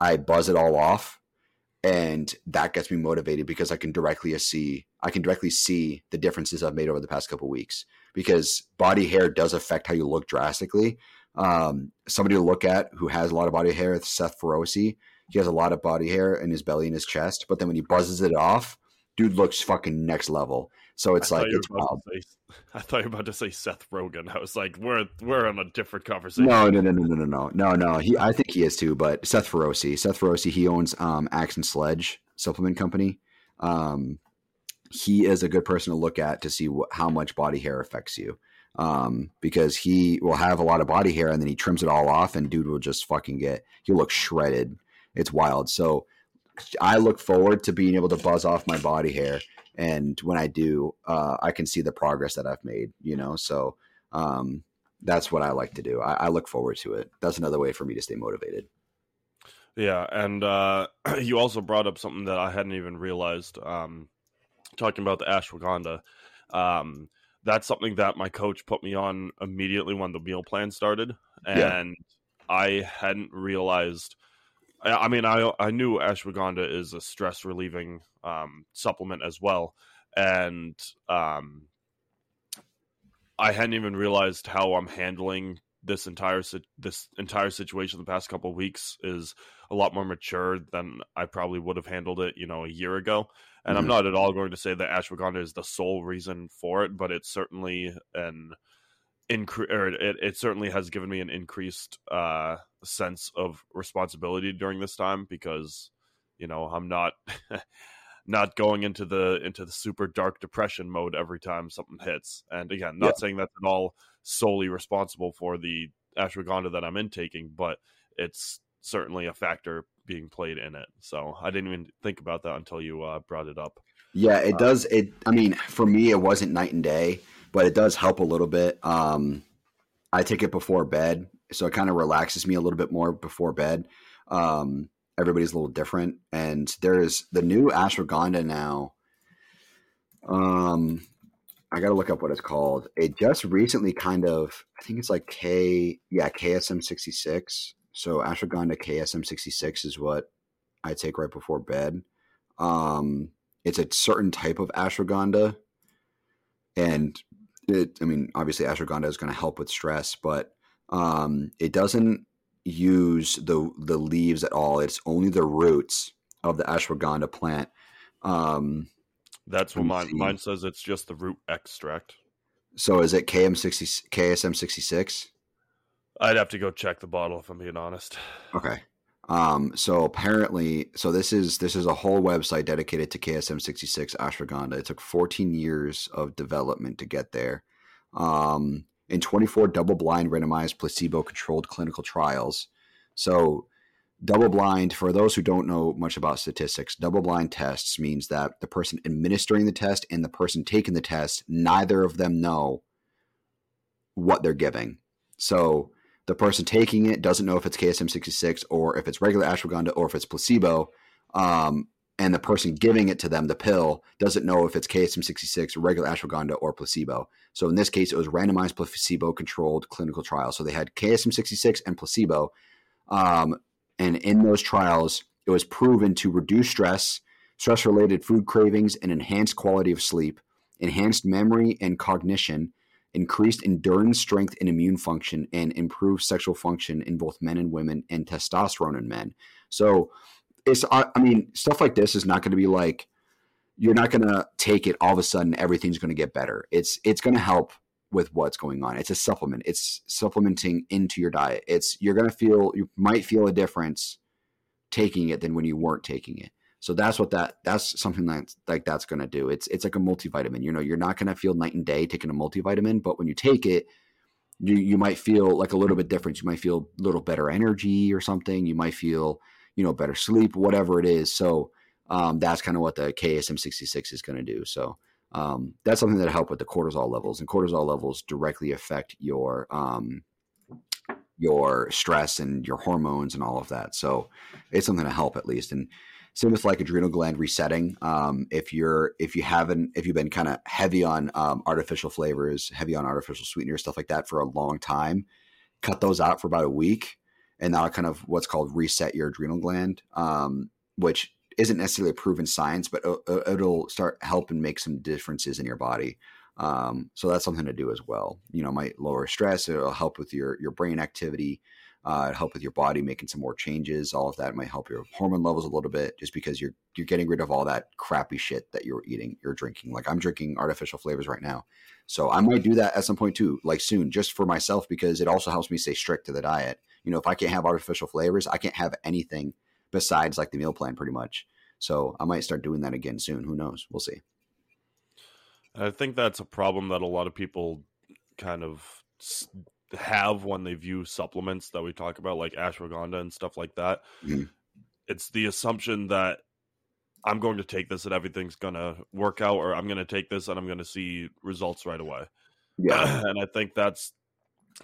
I buzz it all off, and that gets me motivated because I can directly see I can directly see the differences I've made over the past couple weeks. Because body hair does affect how you look drastically. Um, somebody to look at who has a lot of body hair is Seth Feroce. He has a lot of body hair in his belly and his chest, but then when he buzzes it off, dude looks fucking next level. So it's like it's wild. Say, I thought you were about to say Seth Rogen. I was like, we're we're on a different conversation. No, no, no, no, no, no, no, no. He, I think he is too. But Seth Feroce, Seth Feroce, he owns um, Axe and Sledge supplement company. Um, he is a good person to look at to see wh- how much body hair affects you um, because he will have a lot of body hair and then he trims it all off and dude will just fucking get he'll look shredded. It's wild. So I look forward to being able to buzz off my body hair and when I do, uh, I can see the progress that I've made, you know. So um, that's what I like to do. I, I look forward to it. That's another way for me to stay motivated. Yeah, and uh, you also brought up something that I hadn't even realized. Um, talking about the ashwagandha, um, that's something that my coach put me on immediately when the meal plan started, and yeah. I hadn't realized. I mean, I I knew ashwagandha is a stress relieving um, supplement as well, and um, I hadn't even realized how I'm handling this entire this entire situation the past couple weeks is a lot more mature than I probably would have handled it, you know, a year ago. And mm-hmm. I'm not at all going to say that ashwagandha is the sole reason for it, but it's certainly an increase, or it, it certainly has given me an increased uh, sense of responsibility during this time because, you know, I'm not. not going into the into the super dark depression mode every time something hits. And again, not yeah. saying that's at all solely responsible for the ashwagandha that I'm intaking, but it's certainly a factor being played in it. So I didn't even think about that until you uh, brought it up. Yeah, it uh, does. It. I mean, for me, it wasn't night and day, but it does help a little bit. Um, I take it before bed, so it kind of relaxes me a little bit more before bed. Um, everybody's a little different, and there's the new ashwagandha now. Um, I got to look up what it's called. It just recently kind of, I think it's like K, yeah, KSM 66 so ashwagandha KSM 66 is what I take right before bed. Um, it's a certain type of ashwagandha. And it, I mean, obviously, ashwagandha is going to help with stress, but um, it doesn't use the the leaves at all. It's only the roots of the ashwagandha plant. Um, That's what mine, mine says. It's just the root extract. So is it KM sixty KSM sixty six? I'd have to go check the bottle if I'm being honest. Okay. Um, so apparently, so this is this is a whole website dedicated to KSM sixty six ashwagandha. It took fourteen years of development to get there. Um, in twenty four double blind randomized placebo controlled clinical trials. So double blind for those who don't know much about statistics double blind tests means that the person administering the test and the person taking the test neither of them know what they're giving so the person taking it doesn't know if it's ksm 66 or if it's regular ashwagandha or if it's placebo um, and the person giving it to them the pill doesn't know if it's ksm 66 regular ashwagandha or placebo. So in this case it was randomized placebo controlled clinical trial so they had ksm 66 and placebo. Um, and in those trials, it was proven to reduce stress, stress related food cravings, and enhanced quality of sleep, enhanced memory and cognition, increased endurance, strength, and immune function, and improved sexual function in both men and women, and testosterone in men. So, it's, I mean, stuff like this is not going to be like, you're not going to take it all of a sudden everything's going to get better. It's it's going to help with what's going on. It's a supplement. It's supplementing into your diet. It's you're going to feel you might feel a difference taking it than when you weren't taking it. So that's what that that's something that like that's going to do. It's it's like a multivitamin. You know, you're not going to feel night and day taking a multivitamin, but when you take it, you you might feel like a little bit different. You might feel a little better energy or something. You might feel you know better sleep, whatever it is. So um, that's kind of what the KSM 66 is going to do. So um, that's something that help with the cortisol levels, and cortisol levels directly affect your um, your stress and your hormones and all of that. So it's something to help at least. And same with like adrenal gland resetting. Um, if you're if you haven't if you've been kind of heavy on um, artificial flavors, heavy on artificial sweeteners, stuff like that for a long time, cut those out for about a week, and that'll kind of what's called reset your adrenal gland, um, which isn't necessarily a proven science, but it'll start helping make some differences in your body. Um, so that's something to do as well. You know, might lower stress. It'll help with your your brain activity. Uh, help with your body making some more changes. All of that might help your hormone levels a little bit, just because you're you're getting rid of all that crappy shit that you're eating, you're drinking. Like I'm drinking artificial flavors right now, so I might do that at some point too, like soon, just for myself, because it also helps me stay strict to the diet. You know, if I can't have artificial flavors, I can't have anything besides like the meal plan pretty much. So I might start doing that again soon. Who knows? We'll see. I think that's a problem that a lot of people kind of have when they view supplements that we talk about, like ashwagandha and stuff like that. Mm-hmm. It's the assumption that I'm going to take this and everything's going to work out, or I'm going to take this and I'm going to see results right away. Yeah. and I think that's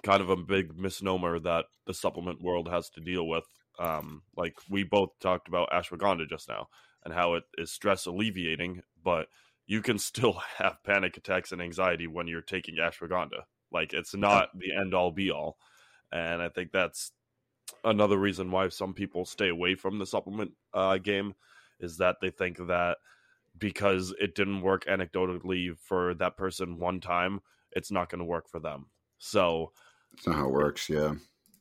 kind of a big misnomer that the supplement world has to deal with um, like we both talked about ashwagandha just now and how it is stress alleviating, but you can still have panic attacks and anxiety when you're taking ashwagandha. Like it's not the end all be all. And I think that's another reason why some people stay away from the supplement uh, game is that they think that because it didn't work anecdotally for that person one time, it's not going to work for them. So that's not how it works. Yeah.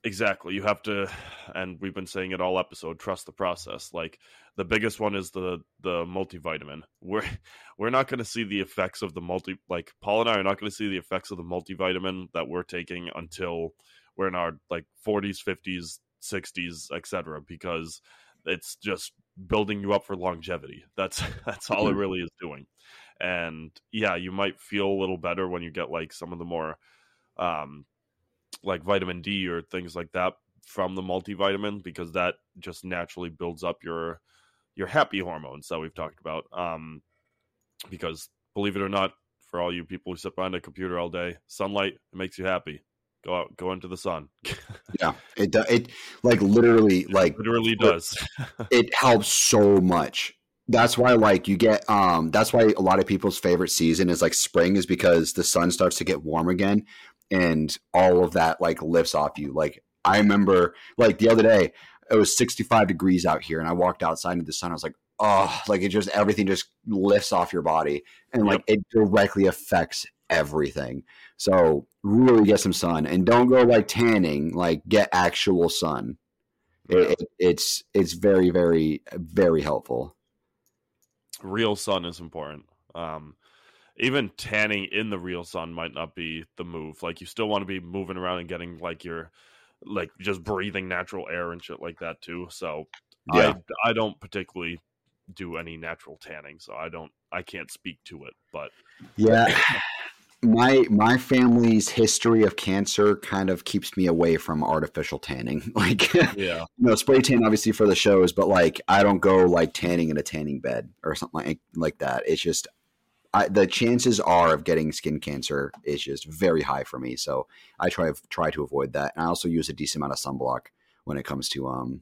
Exactly. You have to, and we've been saying it all episode. Trust the process. Like the biggest one is the the multivitamin. We're we're not going to see the effects of the multi. Like Paul and I are not going to see the effects of the multivitamin that we're taking until we're in our like 40s, 50s, 60s, etc. Because it's just building you up for longevity. That's that's all it mm-hmm. really is doing. And yeah, you might feel a little better when you get like some of the more um like vitamin D or things like that from the multivitamin because that just naturally builds up your your happy hormones that we've talked about. Um, because believe it or not, for all you people who sit behind a computer all day, sunlight it makes you happy. Go out, go into the sun. yeah, it does. it like literally it like literally does. it helps so much. That's why like you get um that's why a lot of people's favorite season is like spring is because the sun starts to get warm again and all of that like lifts off you. Like I remember like the other day, it was 65 degrees out here and I walked outside into the sun. I was like, oh, like it just everything just lifts off your body and like yep. it directly affects everything. So really get some sun and don't go like tanning, like get actual sun. It, it, it's it's very very very helpful. Real sun is important. Um, even tanning in the real sun might not be the move. Like you still want to be moving around and getting like your like just breathing natural air and shit like that too. So Yeah. I I don't particularly do any natural tanning, so I don't I can't speak to it. But Yeah. My my family's history of cancer kind of keeps me away from artificial tanning. Like you yeah, know, spray tan obviously for the shows, but like I don't go like tanning in a tanning bed or something like like that. It's just I, the chances are of getting skin cancer is just very high for me. So I try try to avoid that. And I also use a decent amount of sunblock when it comes to um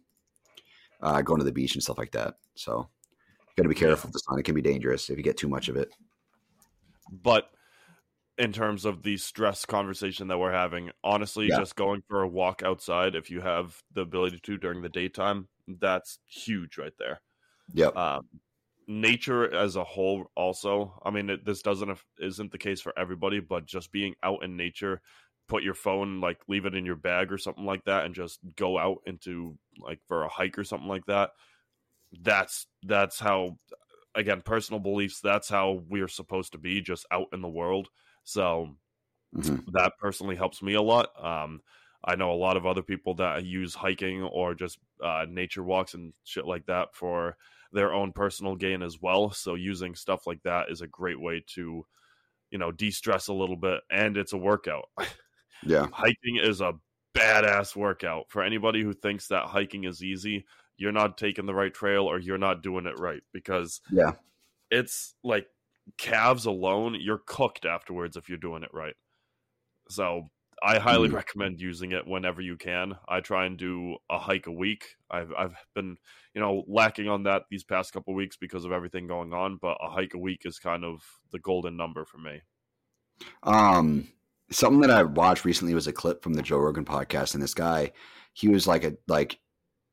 uh, going to the beach and stuff like that. So got to be careful with the sun. It can be dangerous if you get too much of it. but in terms of the stress conversation that we're having, honestly, Yeah. just going for a walk outside if you have the ability to during the daytime, that's huge right there. Yep. um, nature as a whole also. I mean it, this doesn't isn't the case for everybody but just being out in nature put your phone like leave it in your bag or something like that and just go out into like for a hike or something like that that's that's how again personal beliefs that's how we're supposed to be just out in the world. So Mhm. that personally helps me a lot. Um I know a lot of other people that use hiking or just uh, nature walks and shit like that for their own personal gain as well. So using stuff like that is a great way to, you know, de-stress a little bit, and it's a workout. Yeah. hiking is a badass workout for anybody who thinks that hiking is easy. You're not taking the right trail, or you're not doing it right because Yeah. it's like calves alone. You're cooked afterwards if you're doing it right. So I highly Mhm. recommend using it whenever you can. I try and do a hike a week. I've I've been, you know, lacking on that these past couple weeks because of everything going on, but a hike a week is kind of the golden number for me. Um, something that I watched recently was a clip from the Joe Rogan podcast, and this guy, he was like a like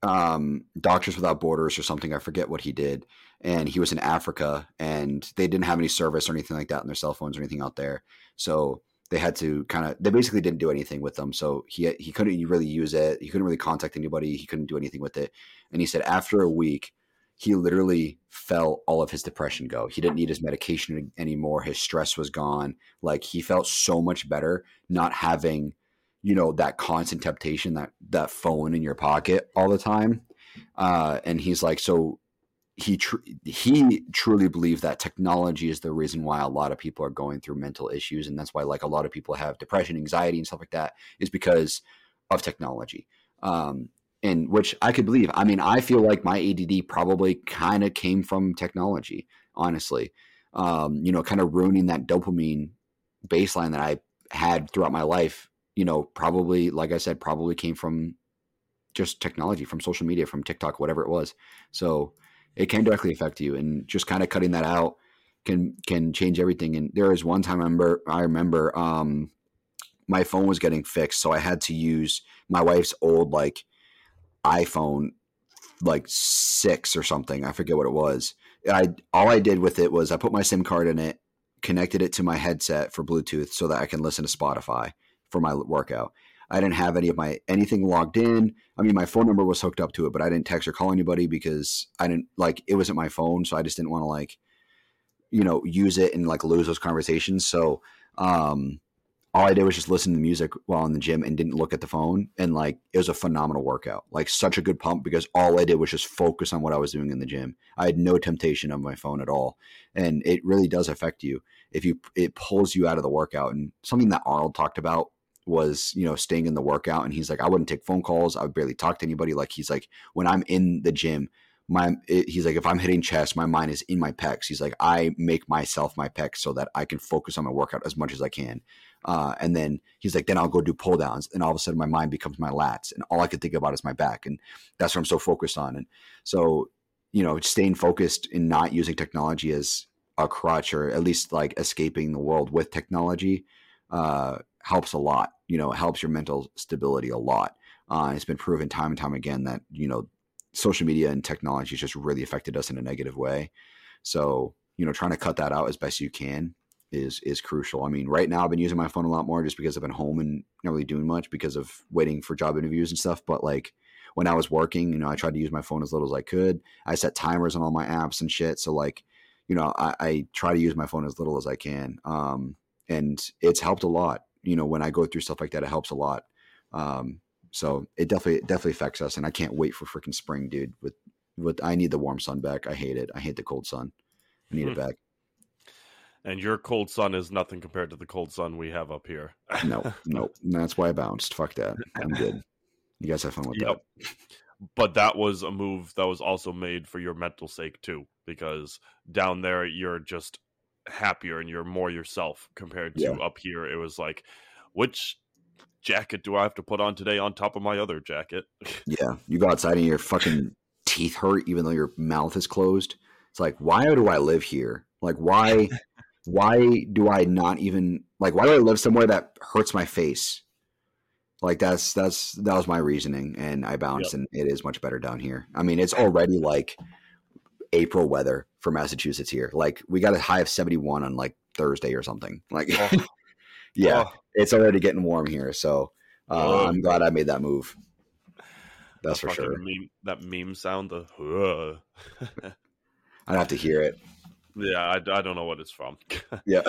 um Doctors Without Borders or something. I forget what he did, and he was in Africa, and they didn't have any service or anything like that on their cell phones or anything out there, so they had to kind of they basically didn't do anything with them. So he he couldn't really use it. He couldn't really contact anybody. He couldn't do anything with it. And he said after a week, he literally felt all of his depression go. He didn't need his medication anymore. His stress was gone. Like he felt so much better not having, you know, that constant temptation that that phone in your pocket all the time. Uh, and he's like, so he tr- he truly believes that technology is the reason why a lot of people are going through mental issues, and that's why like a lot of people have depression, anxiety, and stuff like that is because of technology. Um, and which I could believe. I mean, I feel like my ADD probably kind of came from technology, honestly. Um, you know, kind of ruining that dopamine baseline that I had throughout my life. You know, probably, like I said, probably came from just technology, from social media, from TikTok, whatever it was. So it can directly affect you, and just kind of cutting that out can can change everything. And there is one time I remember, I remember, um, my phone was getting fixed, so I had to use my wife's old like iPhone like six or something. I forget what it was. I all I did with it was I put my SIM card in it, connected it to my headset for Bluetooth so that I can listen to Spotify for my workout. I didn't have any of my anything logged in. I mean, my phone number was hooked up to it, but I didn't text or call anybody because I didn't like it wasn't my phone, so I just didn't want to like, you know, use it and like lose those conversations. So, um, all I did was just listen to music while in the gym and didn't look at the phone. And like it was a phenomenal workout, like such a good pump because all I did was just focus on what I was doing in the gym. I had no temptation of my phone at all, and it really does affect you if you it pulls you out of the workout. And something that Arnold talked about was you know staying in the workout, and he's like, I wouldn't take phone calls, I would barely talk to anybody. Like he's like, when I'm in the gym. My, it, he's like, if I'm hitting chest, my mind is in my pecs. He's like, I make myself my pecs so that I can focus on my workout as much as I can. Uh, and then he's like, then I'll go do pull downs. And all of a sudden my mind becomes my lats. And all I can think about is my back. And that's what I'm so focused on. And so, you know, staying focused and not using technology as a crutch or at least like escaping the world with technology uh, helps a lot. You know, it helps your mental stability a lot. Uh, it's been proven time and time again that, you know, social media and technology has just really affected us in a negative way. So, you know, trying to cut that out as best you can is is crucial. I mean, right now I've been using my phone a lot more just because I've been home and not really doing much because of waiting for job interviews and stuff. But like when I was working, you know, I tried to use my phone as little as I could. I set timers on all my apps and shit. So like, you know, I, I try to use my phone as little as I can. Um, and it's helped a lot. You know, when I go through stuff like that, it helps a lot. Um, So it definitely it definitely affects us, and I can't wait for freaking spring, dude. With with I need the warm sun back. I hate it. I hate the cold sun. I need Hmm. it back. And your cold sun is nothing compared to the cold sun we have up here. No, no, that's why I bounced. Fuck that. I'm good. You guys have fun with Yep. But that was a move that was also made for your mental sake too, because down there you're just happier and you're more yourself compared to Yeah. up here. It was like, which jacket do I have to put on today on top of my other jacket? Yeah, you go outside and your fucking teeth hurt, even though your mouth is closed. It's like, why do I live here? Like, why, why do I not even like? Why do I live somewhere that hurts my face? Like that's that's that was my reasoning, and I bounced, and it is much better down here. I mean, it's already like April weather for Massachusetts here. Like we got a high of seventy one on like Thursday or something. Like, Oh. yeah, Oh, it's already getting warm here. So uh, Oh. I'm glad I made that move. That's for sure. Meme, that meme sound, the "Huh." I'd have to hear it. yeah, I, I don't know what it's from. Yeah.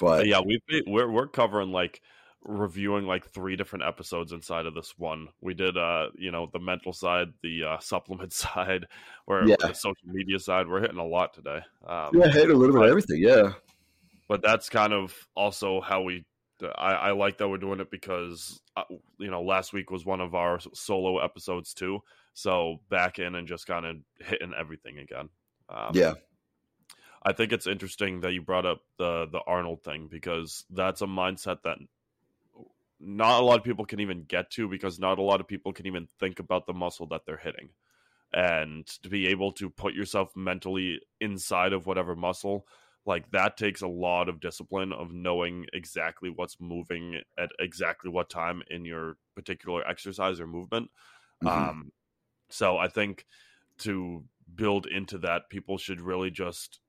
but yeah, we've we're we're covering like reviewing like three different episodes inside of this one. We did uh you know the mental side, the uh, supplement side, or Yeah. the social media side. We're hitting a lot today. Um, yeah, I hate a little bit of everything. Yeah. but that's kind of also how we. I, I like that we're doing it because uh, you know last week was one of our solo episodes too. So back in and just kind of hitting everything again. Um, Yeah. I think it's interesting that you brought up the the Arnold thing because that's a mindset that not a lot of people can even get to because not a lot of people can even think about the muscle that they're hitting. And to be able to put yourself mentally inside of whatever muscle, like that takes a lot of discipline of knowing exactly what's moving at exactly what time in your particular exercise or movement. Mhm. Um, so I think to build into that, people should really just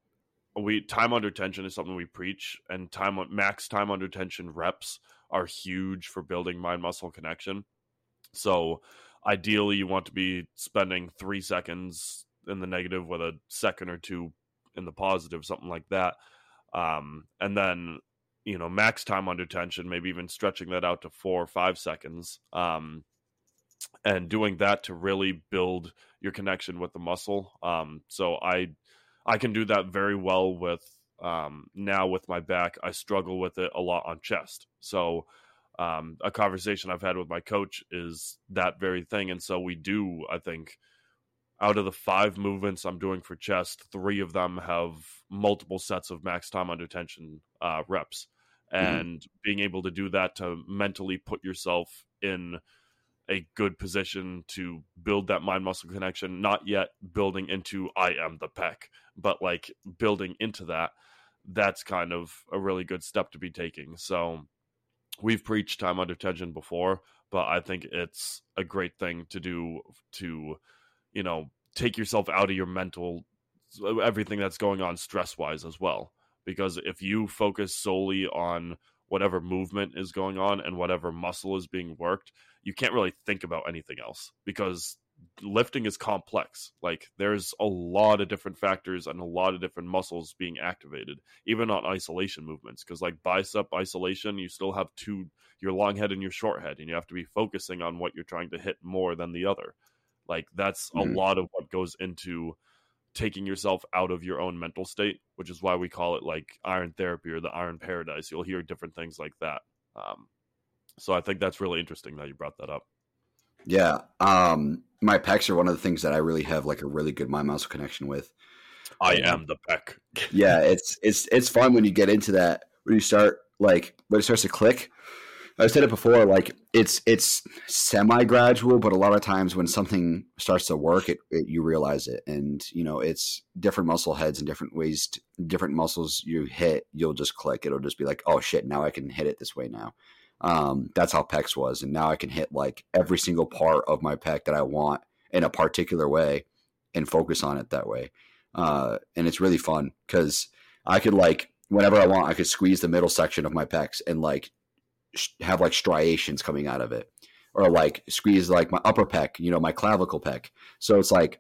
we time under tension is something we preach, and time max time under tension reps are huge for building mind muscle connection. So ideally, you want to be spending three seconds in the negative with a second or two in the positive, something like that, um, and then you know max time under tension, maybe even stretching that out to four or five seconds. Um, and doing that to really build your connection with the muscle. Um, so I I can do that very well with um, now with my back. I struggle with it a lot on chest. So um, a conversation I've had with my coach is that very thing, and so we do. I think out of the five movements I'm doing for chest, three of them have multiple sets of max time under tension uh, reps, and being able to do that to mentally put yourself in a good position to build that mind muscle connection not yet building into i am the pec, but like building into that that's kind of a really good step to be taking. So we've preached time under tension before but i think it's a great thing to do to you know take yourself out of your mental everything that's going on stress wise as well. Because if you focus solely on whatever movement is going on and whatever muscle is being worked you can't really think about anything else because lifting is complex. Like there's a lot of different factors and a lot of different muscles being activated, even on isolation movements. Because like bicep isolation, you still have two your long head and your short head, and you have to be focusing on what you're trying to hit more than the other. Like that's Mhm. a lot of what goes into taking yourself out of your own mental state, which is why we call it like iron therapy or the iron paradise. You'll hear different things like that. Um, so I think that's really interesting that you brought that up. Yeah. Um, my pecs are one of the things that I really have like a really good mind muscle connection with. I am the peck. Yeah, it's it's it's fun when you get into that when you start like when it starts to click. I said it before, like it's it's semi gradual, but a lot of times when something starts to work, it, it you realize it, and you know it's different muscle heads and different ways, to, different muscles you hit, you'll just click. It'll just be like, oh shit, now I can hit it this way now. Um, that's how pecs was, and now I can hit like every single part of my pec that I want in a particular way, and focus on it that way. Uh, and it's really fun because I could like whenever I want, I could squeeze the middle section of my pecs and like sh- have like striations coming out of it, or like squeeze like my upper pec, you know, my clavicle pec. So it's like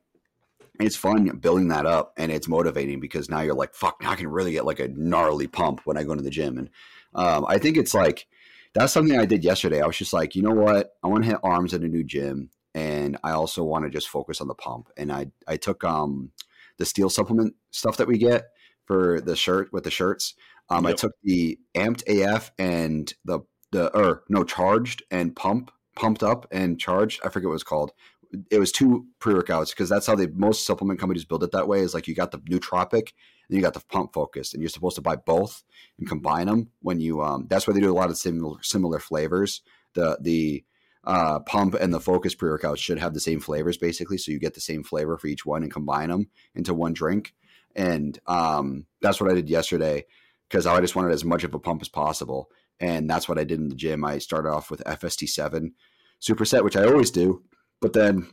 it's fun building that up, and it's motivating because now you're like, fuck, now I can really get like a gnarly pump when I go to the gym, and um, I think it's like that's something I did yesterday. I was just like, you know what? I want to hit arms at a new gym, and I also want to just focus on the pump. And I I took um the steel supplement stuff that we get for the shirt with the shirts. Um, yep. I took the amped AF and the the or no charged and pump pumped up and charged. I forget what it was called. It was two pre workouts because that's how they most supplement companies build it that way. Is like you got the nootropic and you got the pump focus, and you're supposed to buy both and combine them when you. Um, that's why they do a lot of similar similar flavors. The the uh, pump and the focus pre workouts should have the same flavors basically, so you get the same flavor for each one and combine them into one drink. And um, that's what I did yesterday because I just wanted as much of a pump as possible and that's what I did in the gym. I started off with FST7 superset, which I always do, but then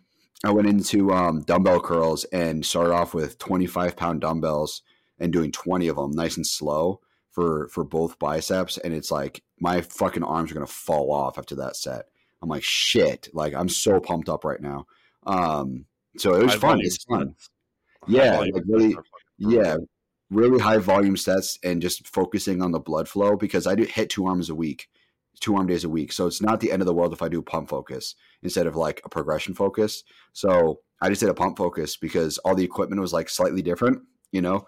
I went into um, dumbbell curls and started off with 25 pound dumbbells and doing 20 of them, nice and slow for for both biceps. And it's like my fucking arms are gonna fall off after that set. I'm like shit, like I'm so pumped up right now. Um, so it was fun. It's fun. Yeah, like really, yeah, really high volume sets and just focusing on the blood flow because I do hit two arms a week, two arm days a week. So it's not the end of the world if I do pump focus instead of like a progression focus. So I just did a pump focus because all the equipment was like slightly different, you know.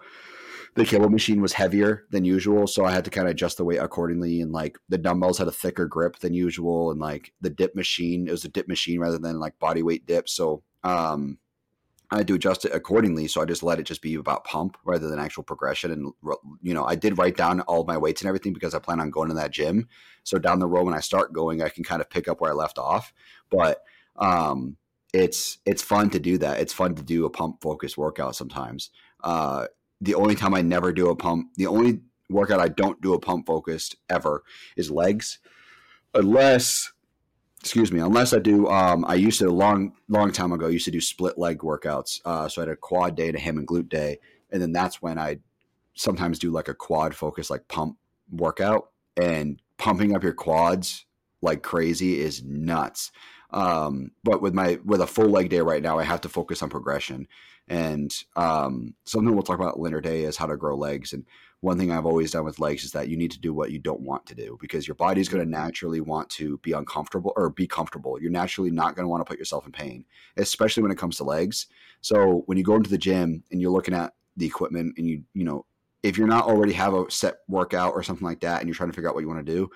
The cable machine was heavier than usual, so I had to kind of adjust the weight accordingly. And like the dumbbells had a thicker grip than usual, and like the dip machine, it was a dip machine rather than like body weight dip. So um, I had to adjust it accordingly. So I just let it just be about pump rather than actual progression. And, you know, I did write down all my weights and everything because I plan on going to that gym. So down the road, when I start going, I can kind of pick up where I left off. But, um, it's, it's fun to do that. It's fun to do a pump focused workout sometimes. Uh, the only time I never do a pump, the only workout I don't do a pump focused ever is legs, unless excuse me, unless I do, um, I used to a long, long time ago, I used to do split leg workouts. Uh, so I had a quad day and a ham and glute day. And then that's when I sometimes do like a quad focus, like pump workout and pumping up your quads like crazy is nuts. Um, but with my, with a full leg day right now, I have to focus on progression. And um, something we'll talk about later day is how to grow legs. And one thing I've always done with legs is that you need to do what you don't want to do because your body's going to naturally want to be uncomfortable or be comfortable. You're naturally not going to want to put yourself in pain, especially when it comes to legs. So when you go into the gym and you're looking at the equipment and you, you know, if you're not already have a set workout or something like that and you're trying to figure out what you want to do,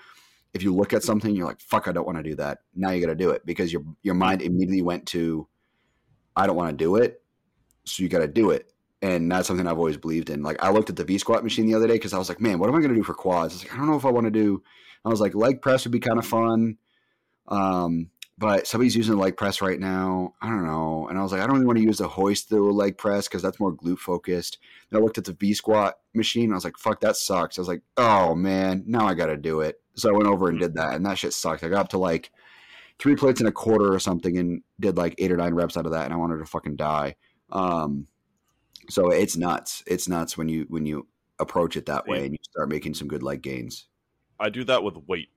if you look at something, you're like, fuck, I don't want to do that. Now you got to do it because your, your mind immediately went to, I don't want to do it. So you got to do it and that's something I've always believed in. Like I looked at the V squat machine the other day because I was like, man, what am I going to do for quads? I was like, I don't know if I want to do. I was like, leg press would be kind of fun, um, but somebody's using a leg press right now. I don't know, and I was like, I don't really want to use the hoist the leg press because that's more glute focused. And I looked at the V squat machine. I was like, fuck, that sucks. I was like, oh man, now I got to do it. So I went over and did that, and that shit sucked. I got up to like three plates and a quarter or something, and did like eight or nine reps out of that, and I wanted to fucking die. Um, so it's nuts. It's nuts when you when you approach it that way and you start making some good leg gains. I do that with weight.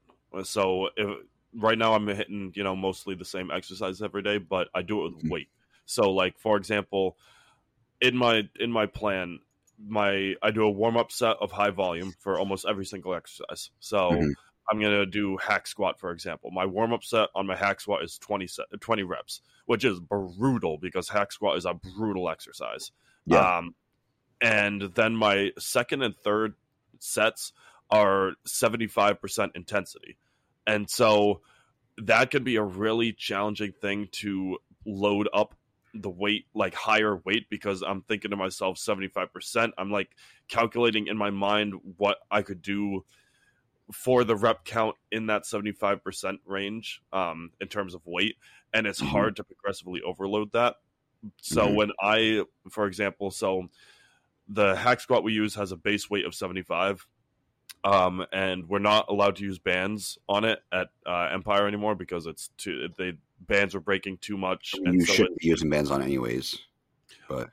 So if, right now I'm hitting you know mostly the same exercise every day, but I do it with mm-hmm. weight. So like for example, in my in my plan, my I do a warm up set of high volume for almost every single exercise. So. Mm-hmm. I'm going to do hack squat, for example. My warm up set on my hack squat is 20, set, 20 reps, which is brutal because hack squat is a brutal exercise. Yeah. Um, and then my second and third sets are 75% intensity. And so that could be a really challenging thing to load up the weight, like higher weight, because I'm thinking to myself 75%. I'm like calculating in my mind what I could do for the rep count in that 75% range um, in terms of weight. And it's mm-hmm. hard to progressively overload that. So mm-hmm. when I, for example, so the hack squat we use has a base weight of 75 um, and we're not allowed to use bands on it at uh, Empire anymore because it's too they bands are breaking too much. I mean, you so should be using bands on anyways, but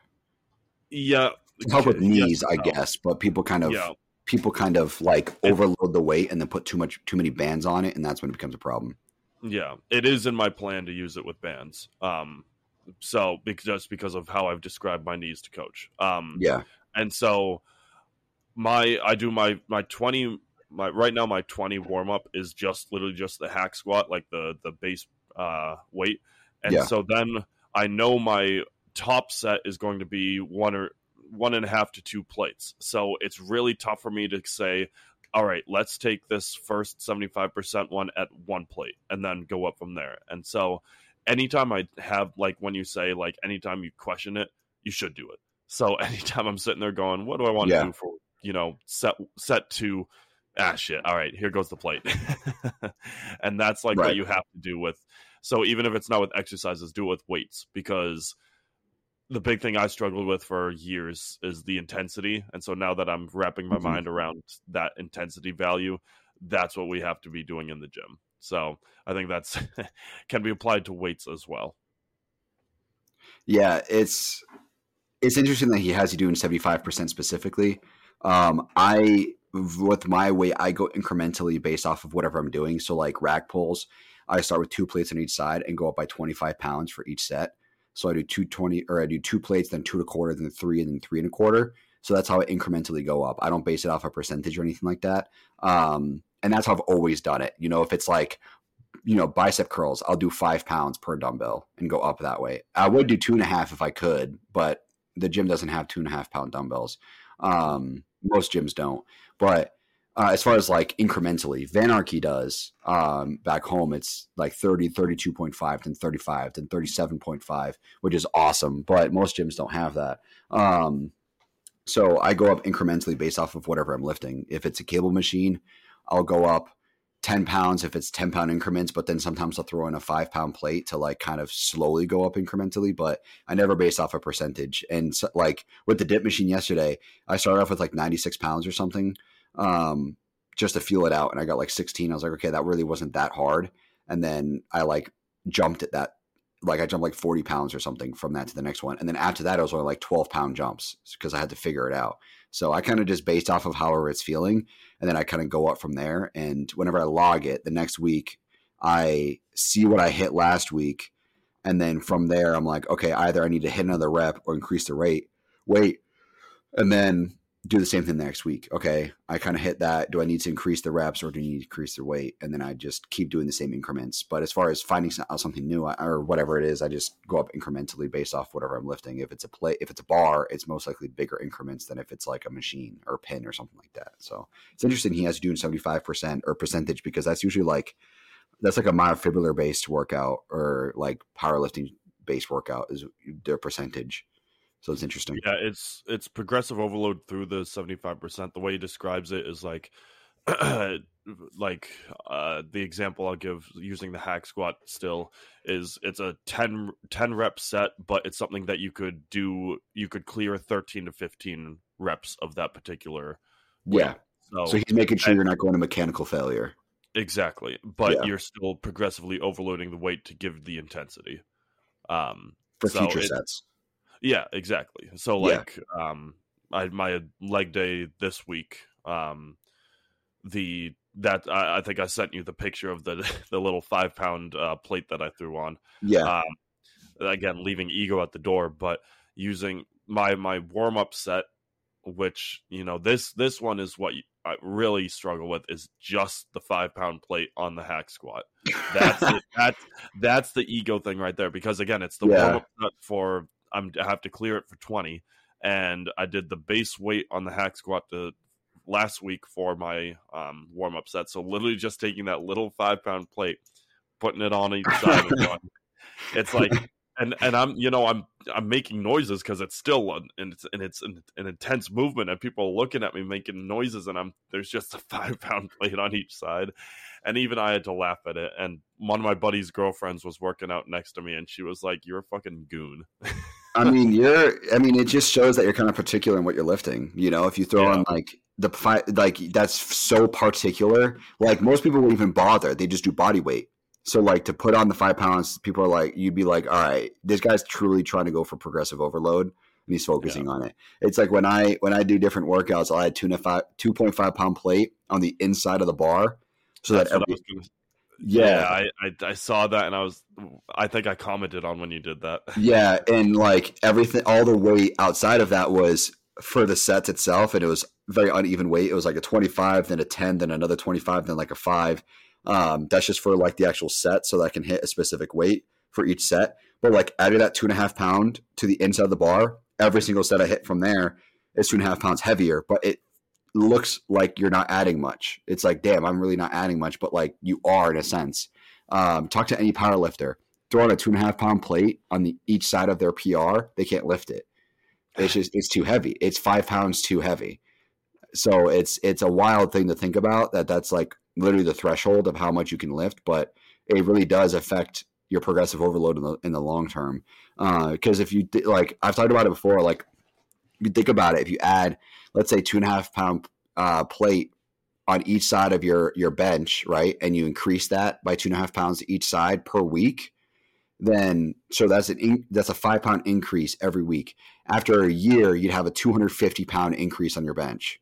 yeah, help with knees, yes, I no. guess. But people kind of yeah. people kind of like overload the weight and then put too much too many bands on it, and that's when it becomes a problem. Yeah, it is in my plan to use it with bands. Um, so because just because of how I've described my knees to coach. Um, yeah, and so my I do my my twenty my right now my 20 warm up is just literally just the hack squat, like the the base uh, weight, and Yeah. so then I know my top set is going to be one or one and a half to two plates. So it's really tough for me to say, all right, let's take this first 75% one at one plate and then go up from there. And so anytime I have, like, when you say, like, anytime you question it, you should do it. So anytime I'm sitting there going, what do I want Yeah. to do for, you know, set, set to, ah, shit, all right, here goes the plate. and that's like what you have to do with, so even if it's not with exercises, do it with weights because the big thing I struggled with for years is the intensity. And so now that I'm wrapping my Mhm. mind around that intensity value, that's what we have to be doing in the gym. So I think that's can be applied to weights as well. Yeah, it's it's interesting that he has you doing seventy five percent specifically. Um, I with my weight, I go incrementally based off of whatever I'm doing. So like rack pulls, I start with two plates on each side and go up by twenty five pounds for each set. So I do two twenty or I do two plates, then two and a quarter, then three, and then three and a quarter. So that's how I incrementally go up. I don't base it off a percentage or anything like that. Um, and that's how I've always done it. You know, if it's like you know, bicep curls, I'll do five pounds per dumbbell and go up that way. I would do two and a half if I could, but the gym doesn't have two and a half pound dumbbells. Um, most gyms don't. But uh, as far as like incrementally, Vanarchy does. Um, back home, it's like 30, 32.5, then 35, then 37.5, which is awesome. But most gyms don't have that. Um, so I go up incrementally based off of whatever I'm lifting. If it's a cable machine, I'll go up 10 pounds if it's 10 pound increments, but then sometimes I'll throw in a five pound plate to like kind of slowly go up incrementally. But I never base off a percentage. And so, like with the dip machine yesterday, I started off with like 96 pounds or something um, just to feel it out. And I got like 16. I was like, okay, that really wasn't that hard. And then I like jumped at that. Like I jumped like 40 pounds or something from that to the next one. And then after that, it was only like 12 pound jumps because I had to figure it out. So I kind of just based off of however it's feeling and then I kind of go up from there. And whenever I log it, the next week I see what I hit last week, and then from there I'm like, okay, either I need to hit another rep or increase the rate, weight, and then do the same thing the next week. Okay, I kind of hit that. Do I need to increase the reps or do I need to increase the weight? And then I just keep doing the same increments. But as far as finding uh, something new or whatever it is, I just go up incrementally based off whatever I'm lifting. If it's a play, if it's a bar, it's most likely bigger increments than if it's like a machine or a pin or something like that. So it's interesting he has you doing 75% or percentage because that's usually like that's like a myofibrillar based workout or like powerlifting based workout is their percentage. So it's interesting. Yeah, it's it's progressive overload through the seventy five percent. The way he describes it is like like uh the example I'll give using the hack squat still is it's a 10, 10 rep set, but it's something that you could do you could clear thirteen to fifteen reps of that particular Yeah. so, So he's making sure you're not going to mechanical failure. exactly. But Yeah. you're still progressively overloading the weight to give the intensity. Um for So future it- sets. Yeah, exactly. So Yeah. like um I my leg day this week, um the that I, I think I sent you the picture of the the little five pound uh, plate that I threw on. Yeah. Um again leaving ego at the door, but using my my warm up set, which, you know, this this one is what I really struggle with is just the five pound plate on the hack squat. That's it. That's that's the ego thing right there. Because again, it's the Yeah. warm up set for I'm I have to clear it for twenty, and I did the base weight on the hack squat to last week for my um, warm up set. So literally just taking that little five pound plate, putting it on each side, it's like. And and I'm you know I'm I'm making noises because it's still an, and it's and it's an, an intense movement and people are looking at me making noises and I'm there's just a five pound plate on each side, and even I had to laugh at it. And one of my buddy's girlfriends was working out next to me and she was like, "You're a fucking goon." I mean, you're. I mean, it just shows that you're kind of particular in what you're lifting. You know, if you throw Yeah. on like the fi- like that's so particular. Like most people won't even bother; they just do body weight. So like to put on the five pounds, people are like, you'd be like, all right, this guy's truly trying to go for progressive overload, and he's focusing on it. It's like when I when I do different workouts, I'll add two five two point five pound plate on the inside of the bar, so That's that every, gonna yeah, yeah, I, I I saw that and I was I think I commented on when you did that. Yeah, and like everything, all the weight outside of that was for the sets itself, and it was very uneven weight. It was like a 25, then a 10, then another 25, then like a five. Um, that's just for like the actual set, so that I can hit a specific weight for each set. But like added that two and a half pound to the inside of the bar, every single set I hit from there is two and a half pounds heavier. But it looks like you're not adding much. It's like, damn, I'm really not adding much, but like you are in a sense. Um, talk to any power lifter. Throw on a two and a half pound plate on the each side of their PR, they can't lift it. It's just it's too heavy. It's five pounds too heavy. So it's it's a wild thing to think about that that's like literally the threshold of how much you can lift, but it really does affect your progressive overload in the in the long term. Because uh, if you like, I've talked about it before. Like, you think about it, if you add, let's say, two and a half pound uh, plate on each side of your your bench, right, and you increase that by two and a half pounds each side per week, then so that's an in, that's a five pound increase every week. After a year, you'd have a 250 pound increase on your bench,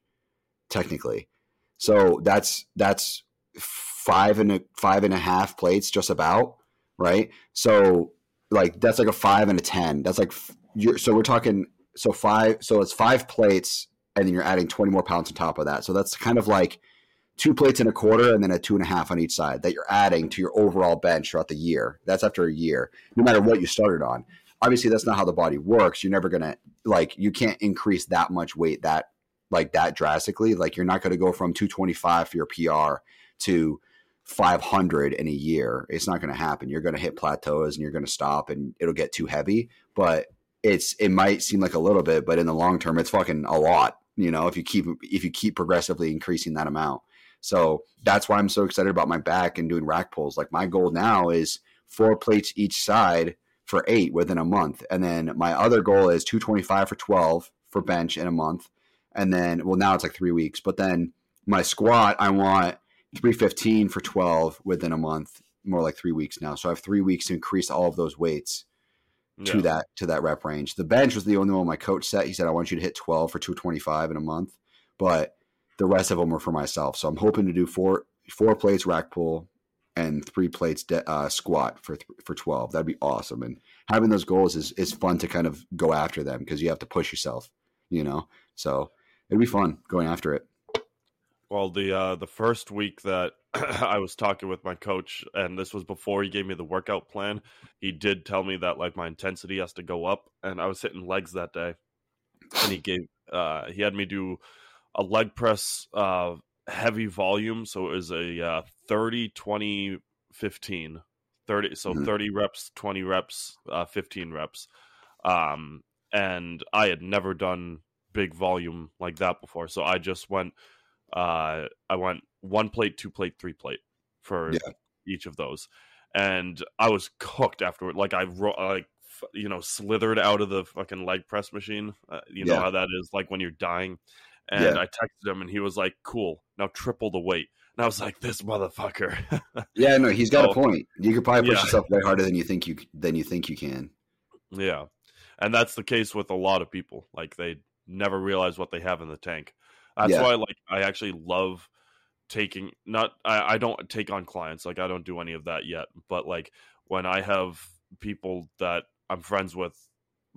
technically. So that's that's five and a five and a half plates, just about right. So like that's like a five and a ten. That's like you're so we're talking so five. So it's five plates, and then you're adding 20 more pounds on top of that. So that's kind of like two plates and a quarter and then a two and a half on each side that you're adding to your overall bench throughout the year. That's after a year, no matter what you started on. Obviously, that's not how the body works. You're never gonna like you can't increase that much weight that like that drastically. Like you're not gonna go from 225 for your PR to 500 in a year. It's not gonna happen. You're gonna hit plateaus and you're gonna stop and it'll get too heavy. But it's it might seem like a little bit, but in the long term, it's fucking a lot. You know, if you keep if you keep progressively increasing that amount. So that's why I'm so excited about my back and doing rack pulls. Like my goal now is four plates each side for eight within a month. And then my other goal is 225 for 12 for bench in a month. And then, well, now it's like three weeks. But then my squat, I want 315 for 12 within a month, more like three weeks now. So I have three weeks to increase all of those weights yeah. to that to that rep range. The bench was the only one my coach set. He said I want you to hit 12 for 225 in a month. But the rest of them were for myself. So I'm hoping to do four four plates rack pull and three plates de- uh, squat for th- for 12. That'd be awesome. And having those goals is is fun to kind of go after them because you have to push yourself, you know. So it'd be fun going after it. Well, the uh, the first week that I was talking with my coach, and this was before he gave me the workout plan, he did tell me that like my intensity has to go up, and I was hitting legs that day, and he gave uh, he had me do a leg press uh, heavy volume. So it was a uh, 30, 20, 15. 30, so mm-hmm. 30 reps, 20 reps, uh, 15 reps. Um, and I had never done big volume like that before. So I just went, uh, I went one plate, two plate, three plate for yeah. each of those. And I was cooked afterward. Like I, like, you know, slithered out of the fucking leg press machine. Uh, you know yeah. how that is like when you're dying. And yeah. I texted him and he was like, cool, now triple the weight. And I was like, this motherfucker. yeah, no, he's got so, a point. You could probably push yourself way harder than you think you than you think you can. Yeah. And that's the case with a lot of people. Like they never realize what they have in the tank. That's yeah. why like I actually love taking not I, I don't take on clients, like I don't do any of that yet. But like when I have people that I'm friends with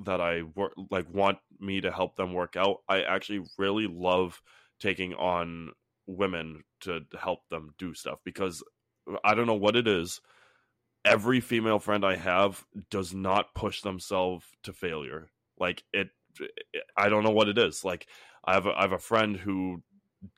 that I work like want me to help them work out. I actually really love taking on women to help them do stuff because I don't know what it is. Every female friend I have does not push themselves to failure. Like it, it I don't know what it is. Like I have a, I have a friend who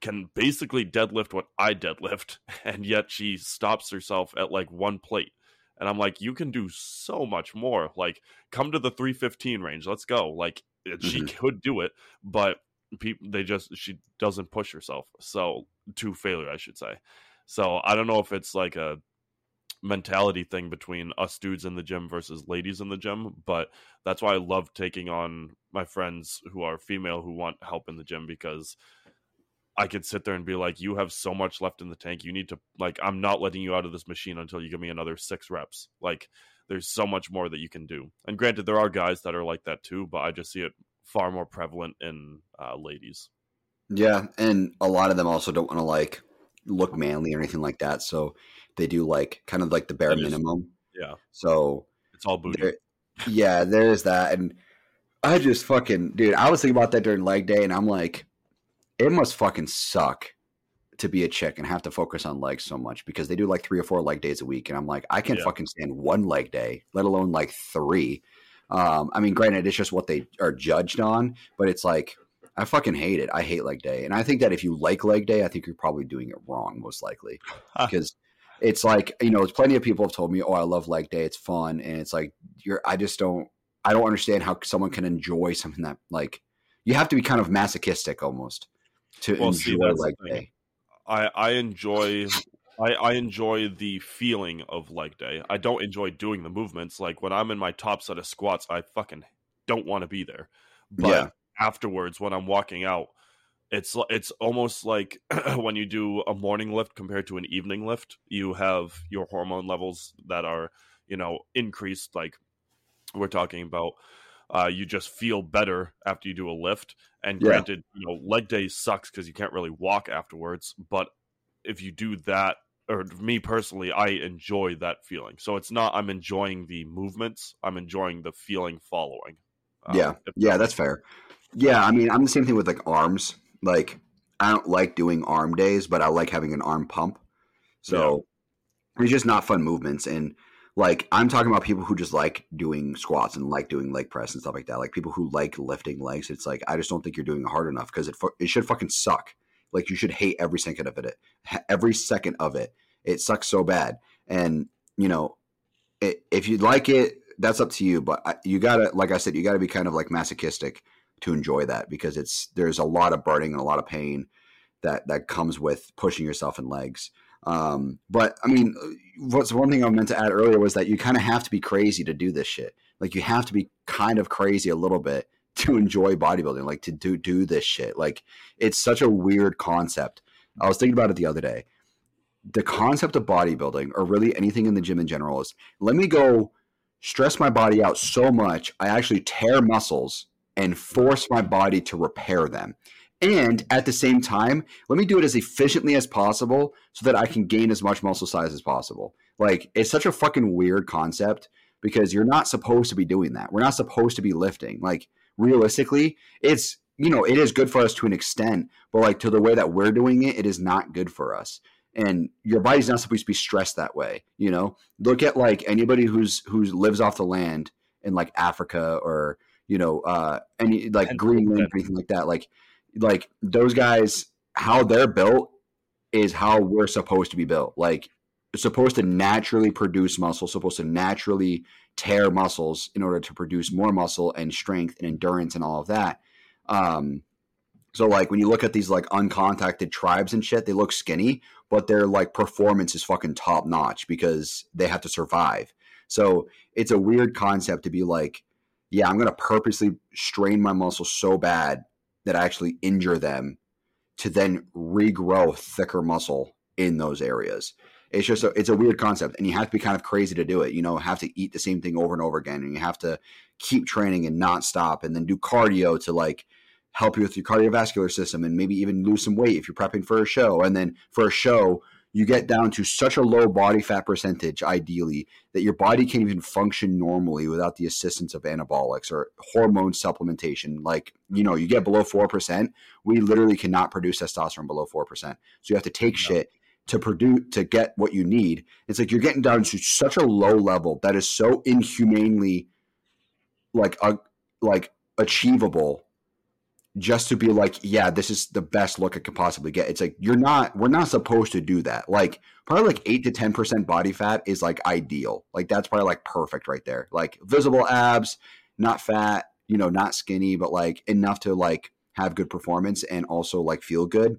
can basically deadlift what I deadlift, and yet she stops herself at like one plate and I'm like, you can do so much more. Like, come to the 315 range. Let's go. Like, mm-hmm. she could do it, but people they just she doesn't push herself. So to failure, I should say. So I don't know if it's like a mentality thing between us dudes in the gym versus ladies in the gym, but that's why I love taking on my friends who are female who want help in the gym because I could sit there and be like, you have so much left in the tank. You need to like, I'm not letting you out of this machine until you give me another six reps. Like, there's so much more that you can do. And granted, there are guys that are like that too, but I just see it far more prevalent in uh, ladies. Yeah, and a lot of them also don't want to like look manly or anything like that, so they do like kind of like the bare minimum. Yeah. So it's all booty. yeah, there is that, and I just fucking dude. I was thinking about that during leg day, and I'm like, it must fucking suck to be a chick and have to focus on legs so much because they do like three or four leg days a week, and I'm like, I can't Yeah. fucking stand one leg day, let alone like three. Um, I mean, granted, it's just what they are judged on, but it's like I fucking hate it. I hate leg day, and I think that if you like leg day, I think you're probably doing it wrong, most likely, because it's like you know, plenty of people have told me, "Oh, I love leg day. It's fun," and it's like you're. I just don't. I don't understand how someone can enjoy something that like you have to be kind of masochistic almost to Well, enjoy the leg day. I I enjoy I I enjoy the feeling of leg day. I don't enjoy doing the movements. Like when I'm in my top set of squats, I fucking don't want to be there. But Yeah. Afterwards, when I'm walking out, it's it's almost like when you do a morning lift compared to an evening lift. You have your hormone levels that are you know increased. Like we're talking about. Uh, you just feel better after you do a lift. And Yeah. granted, you know, leg day sucks because you can't really walk afterwards. But if you do that, or me personally, I enjoy that feeling. So it's not I'm enjoying the movements; I'm enjoying the feeling following. Um, Yeah. Yeah, that's fair. Yeah, I mean, I'm the same thing with like arms. Like, I don't like doing arm days, but I like having an arm pump. So it's just not fun movements. And like, I'm talking about people who just like doing squats and like doing leg press and stuff like that. Like people who like lifting legs. It's like I just don't think you're doing it hard enough because it fu- it should fucking suck. Like you should hate every second of it. Every second of it, it sucks so bad. And you know, it, if you like it, that's up to you. But I- you gotta, like I said, you gotta be kind of like masochistic to enjoy that because it's there's a lot of burning and a lot of pain that that comes with pushing yourself in legs. Um, but I mean, what's one thing I meant to add earlier was that you kind of have to be crazy to do this shit. Like you have to be kind of crazy a little bit to enjoy bodybuilding, like to do do this shit. Like it's such a weird concept. I was thinking about it the other day. The concept of bodybuilding, or really anything in the gym in general, is let me go stress my body out so much I actually tear muscles and force my body to repair them. And at the same time, let me do it as efficiently as possible so that I can gain as much muscle size as possible. Like, it's such a fucking weird concept because you're not supposed to be doing that. We're not supposed to be lifting. Like, realistically, it's, you know, it is good for us to an extent, but like to the way that we're doing it, it is not good for us. And your body's not supposed to be stressed that way, you know? Look at like anybody who's who lives off the land in like Africa or, you know, uh any like 100%. Greenland or anything like that. Like like those guys, how they're built is how we're supposed to be built. Like supposed to naturally produce muscle, supposed to naturally tear muscles in order to produce more muscle and strength and endurance and all of that. Um, so like when you look at these like uncontacted tribes and shit, they look skinny, but their like performance is fucking top notch because they have to survive. So it's a weird concept to be like, yeah, I'm gonna purposely strain my muscles so bad that I actually injure them to then regrow thicker muscle in those areas. It's just a, it's a weird concept, and you have to be kind of crazy to do it. You know, have to eat the same thing over and over again, and you have to keep training and not stop, and then do cardio to like help you with your cardiovascular system, and maybe even lose some weight if you're prepping for a show. And then for a show, you get down to such a low body fat percentage, ideally, that your body can't even function normally without the assistance of anabolics or hormone supplementation. Like, you know, you get below 4%, we literally cannot produce testosterone below 4%. So you have to take shit to produce to get what you need. It's like you're getting down to such a low level that is so inhumanely like uh, like achievable just to be like, yeah, this is the best look I could possibly get. It's like you're not we're not supposed to do that. Like probably like eight to ten percent body fat is like ideal. Like that's probably like perfect right there. Like visible abs, not fat, you know, not skinny, but like enough to like have good performance and also like feel good.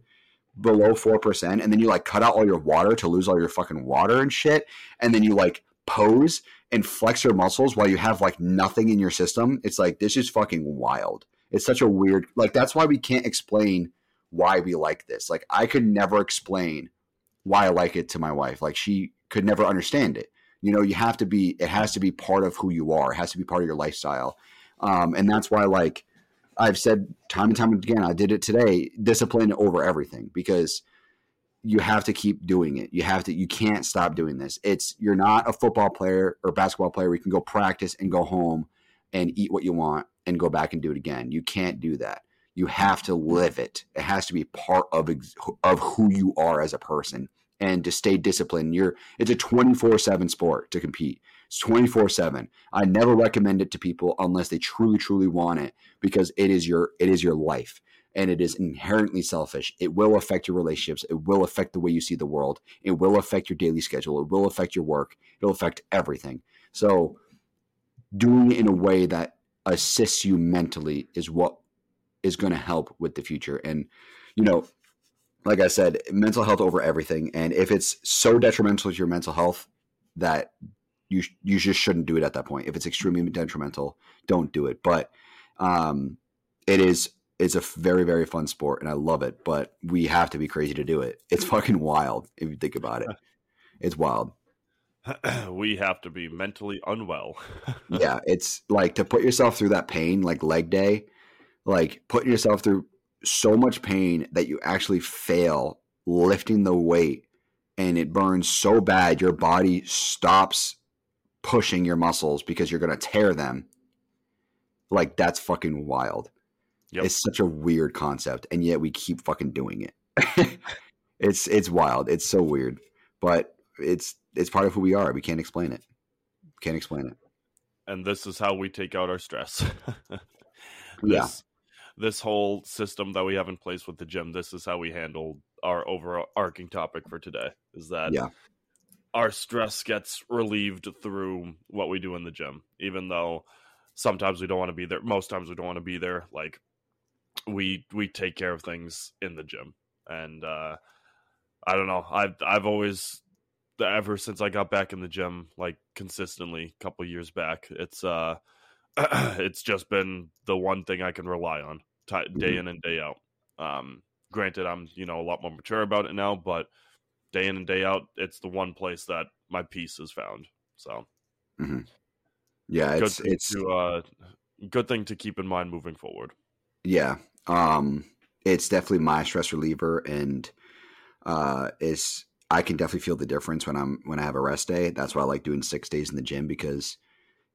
Below four percent, and then you like cut out all your water to lose all your fucking water and shit, and then you like pose and flex your muscles while you have like nothing in your system. It's like this is fucking wild. It's such a weird like that's why we can't explain why we like this. Like I could never explain why I like it to my wife. Like she could never understand it. You know, you have to be it has to be part of who you are. It has to be part of your lifestyle. Um, and that's why like I've said time and time again, I did it today, discipline over everything because you have to keep doing it. You have to you can't stop doing this. It's you're not a football player or basketball player where you can go practice and go home and eat what you want and go back and do it again. You can't do that. You have to live it. It has to be part of of who you are as a person. And to stay disciplined, you're it's a 24/7 sport to compete. It's 24/7. I never recommend it to people unless they truly truly want it because it is your it is your life and it is inherently selfish. It will affect your relationships. It will affect the way you see the world. It will affect your daily schedule. It will affect your work. It'll affect everything. So, doing it in a way that assists you mentally is what is going to help with the future. And, you know, like I said, mental health over everything. And if it's so detrimental to your mental health that you you just shouldn't do it at that point. If it's extremely detrimental, don't do it. But um, it is it's a very very fun sport and I love it, but we have to be crazy to do it. It's fucking wild if you think about it. It's wild. we have to be mentally unwell. yeah, it's like to put yourself through that pain like leg day, like putting yourself through so much pain that you actually fail lifting the weight and it burns so bad your body stops pushing your muscles because you're going to tear them. Like that's fucking wild. Yep. It's such a weird concept, and yet we keep fucking doing it. it's it's wild. It's so weird, but it's it's part of who we are. We can't explain it. Can't explain it. And this is how we take out our stress. this, yeah. This whole system that we have in place with the gym. This is how we handle our overarching topic for today. Is that yeah. our stress gets relieved through what we do in the gym, even though sometimes we don't want to be there. Most times we don't want to be there. Like we we take care of things in the gym, and uh, I don't know. I've I've always ever since I got back in the gym, like consistently, a couple years back, it's uh, it's just been the one thing I can rely on t- day mm-hmm. in and day out. Um, granted, I'm you know a lot more mature about it now, but day in and day out, it's the one place that my peace is found. So, mm-hmm. yeah, it's good it's to, uh, good thing to keep in mind moving forward. Yeah, um, it's definitely my stress reliever, and uh, it's I can definitely feel the difference when I'm when I have a rest day. That's why I like doing six days in the gym because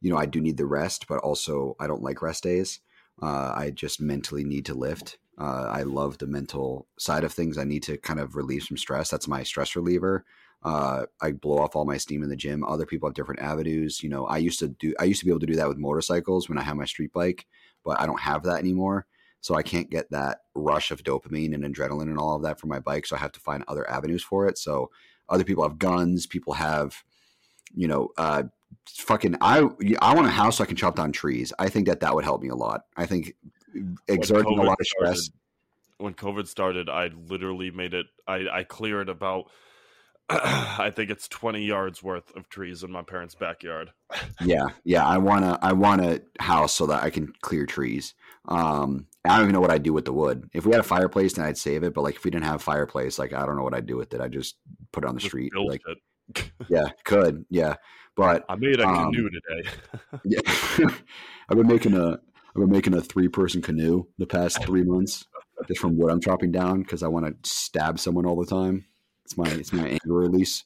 you know I do need the rest, but also I don't like rest days. Uh, I just mentally need to lift. Uh, I love the mental side of things. I need to kind of relieve some stress. That's my stress reliever. Uh, I blow off all my steam in the gym. Other people have different avenues. You know, I used to do. I used to be able to do that with motorcycles when I had my street bike, but I don't have that anymore. So I can't get that rush of dopamine and adrenaline and all of that from my bike. So I have to find other avenues for it. So other people have guns. People have, you know, uh, fucking. I I want a house so I can chop down trees. I think that that would help me a lot. I think exerting a lot of stress. Started, when COVID started, I literally made it. I I cleared about I think it's 20 yards worth of trees in my parents' backyard. yeah, yeah. I wanna I want a house so that I can clear trees. Um, I don't even know what I'd do with the wood. If we had a fireplace, then I'd save it. But like if we didn't have a fireplace, like I don't know what I'd do with it. I just put it on the just street. Like, yeah, could yeah. But I made a um, canoe today. yeah, I've been making a I've been making a three person canoe the past three months just from wood I'm chopping down because I want to stab someone all the time. It's my it's my anger release.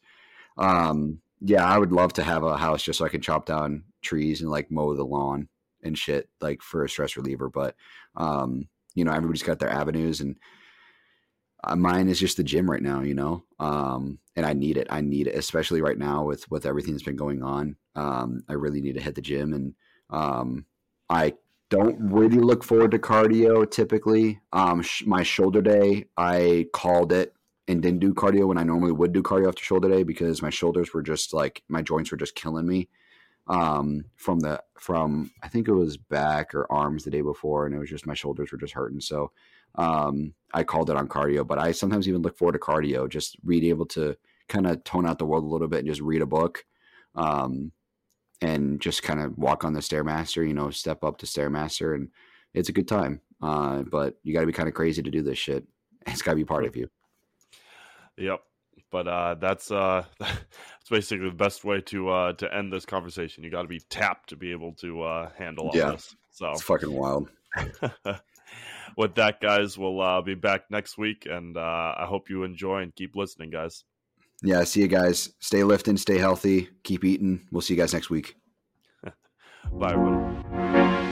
Um, yeah, I would love to have a house just so I can chop down trees and like mow the lawn and shit, like for a stress reliever. But um, you know, everybody's got their avenues, and uh, mine is just the gym right now. You know, um, and I need it. I need it, especially right now with with everything that's been going on. Um, I really need to hit the gym, and um, I don't really look forward to cardio typically. Um, sh- my shoulder day, I called it and didn't do cardio when I normally would do cardio after shoulder day because my shoulders were just like my joints were just killing me. Um, from the from I think it was back or arms the day before, and it was just my shoulders were just hurting. So um, I called it on cardio, but I sometimes even look forward to cardio, just being able to kind of tone out the world a little bit and just read a book. Um, and just kind of walk on the stairmaster, you know, step up to stairmaster, and it's a good time. Uh, but you got to be kind of crazy to do this shit. It's got to be part of you. Yep. But uh, that's uh, that's basically the best way to uh, to end this conversation. You got to be tapped to be able to uh, handle all yeah. this. So it's fucking wild. With that, guys, we'll uh, be back next week, and uh, I hope you enjoy and keep listening, guys. Yeah, see you guys. Stay lifting, stay healthy, keep eating. We'll see you guys next week. Bye, everyone.